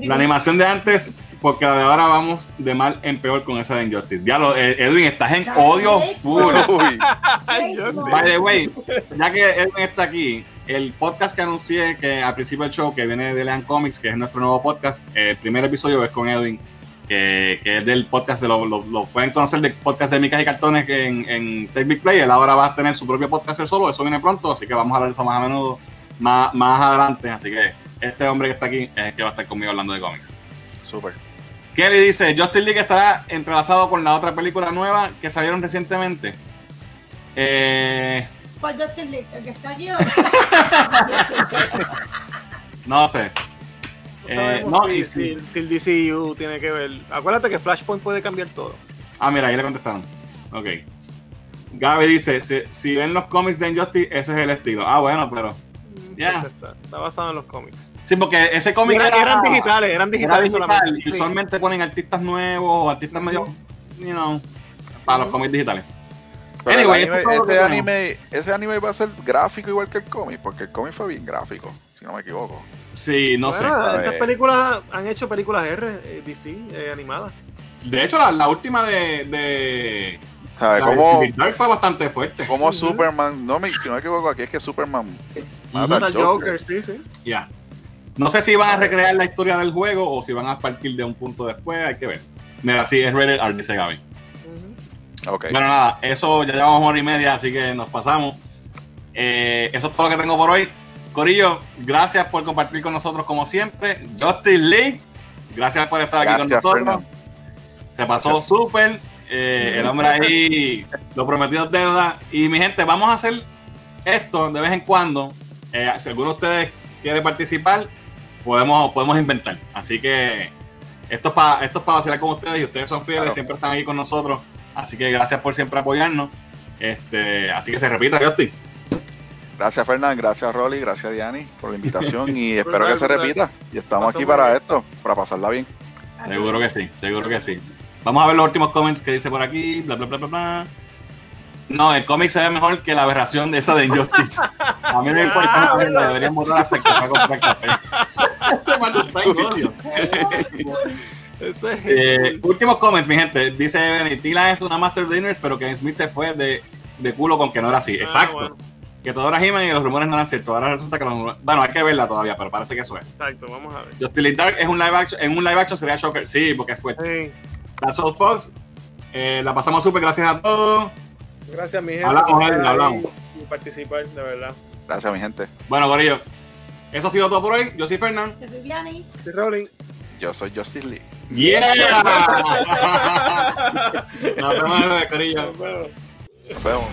La animación de antes, porque la de ahora vamos de mal en peor con esa de Injustice. Ya lo, eh, Edwin, estás en odio full. By the way, ya que Edwin está aquí, el podcast que anuncié que al principio del show, que viene de Lean Comics, que es nuestro nuevo podcast, el primer episodio es con Edwin. que, que es del podcast, lo, lo, lo pueden conocer del podcast de Micas y Cartones que en, en Take Big Play. Él ahora va a tener su propio podcast él solo, eso viene pronto, así que vamos a hablar de eso más a menudo, más, más adelante. Así que este hombre que está aquí es el que va a estar conmigo hablando de cómics. Súper. Kelly dice, Justin League estará entrelazado con la otra película nueva que salieron recientemente. Eh, ¿Cuál Justin League? ¿El que está aquí o? no sé. No Eh, sabemos no, si, y si- si el DCU tiene que ver. Acuérdate que Flashpoint puede cambiar todo. Ah, mira, ahí le contestaron. Ok. Gaby dice, si, si ven los cómics de Injustice, ese es el estilo. Ah, bueno, pero... Ya. Entonces Está, está basado en los cómics. Sí, porque ese cómic Era- era- eran digitales, eran era digitales digital, solamente. y Sí. usualmente ponen artistas nuevos o artistas medio, you know, para los cómics digitales. Pero Anyway, es ese, anime, ese anime va a ser gráfico igual que el cómic, porque el cómic fue bien gráfico, si no me equivoco. Sí, no Bueno, A esas películas han hecho películas R, eh, DC, eh, animadas. sé. De hecho, la, la última de... de ¿Sabes? la de Como, Dark fue bastante fuerte. como. Superman, no me, si no me equivoco, aquí es que Superman mata Mata al al Joker. Joker, sí, sí. Ya. No sé si van a recrear la historia del juego o si van a partir de un punto después, hay que ver. Mira, sí, es rated R, dice Gaby. Bueno, nada, eso ya llevamos hora y media, así que nos pasamos. Eh, eso es todo lo que tengo por hoy. Corillo, gracias por compartir con nosotros como siempre. Justin Lee, gracias por estar aquí con nosotros. Fernando. Se pasó súper. Eh, el hombre ahí, lo prometido es deuda. Y mi gente, vamos a hacer esto de vez en cuando. Eh, si alguno de ustedes quiere participar, podemos, podemos inventar. Así que esto es para esto es para vacilar con ustedes y ustedes son fieles, Claro. siempre están ahí con nosotros. Así que gracias por siempre apoyarnos. Este, así que se repita, Justin. Gracias, Fernán. Gracias, Rolly. Gracias, Diani, por la invitación. Y espero que se repita. Y estamos aquí para esto, para pasarla bien. Seguro que sí, seguro que sí. Vamos a ver los últimos comments que dice por aquí. Bla, bla, bla, bla, bla. No, el cómic se ve mejor que la aberración de esa de Injustice. A mí me importa, Ah, nada, deberían borrar hasta el café comprar café. Este macho está en odio. Ese es Eh, últimos comments, mi gente. Dice Benny, Tila es una Master Diners, pero Kevin Smith se fue de, de culo con que no era así. Ah, Exacto. bueno, Que todo era He-Man y los rumores no eran ciertos. Ahora resulta que los rumores... Bueno, hay que verla todavía, pero parece que eso es. exacto, vamos a ver. Justice Dark es un live action, en un live action sería Shocker. Sí, porque fue Sí. That's All Fox. Eh, la pasamos súper, gracias a todos. Gracias, mi gente. Hablamos, ahí hablamos. Y participar, de verdad. Gracias, mi gente. Bueno, Corillo, eso ha sido todo por hoy. Yo soy Fernán. Yo soy Vianney. Sí, Rolling. Yo soy Justice Lee. ¡Yeah! Nos vemos, Corillo. Nos vemos. Nos vemos.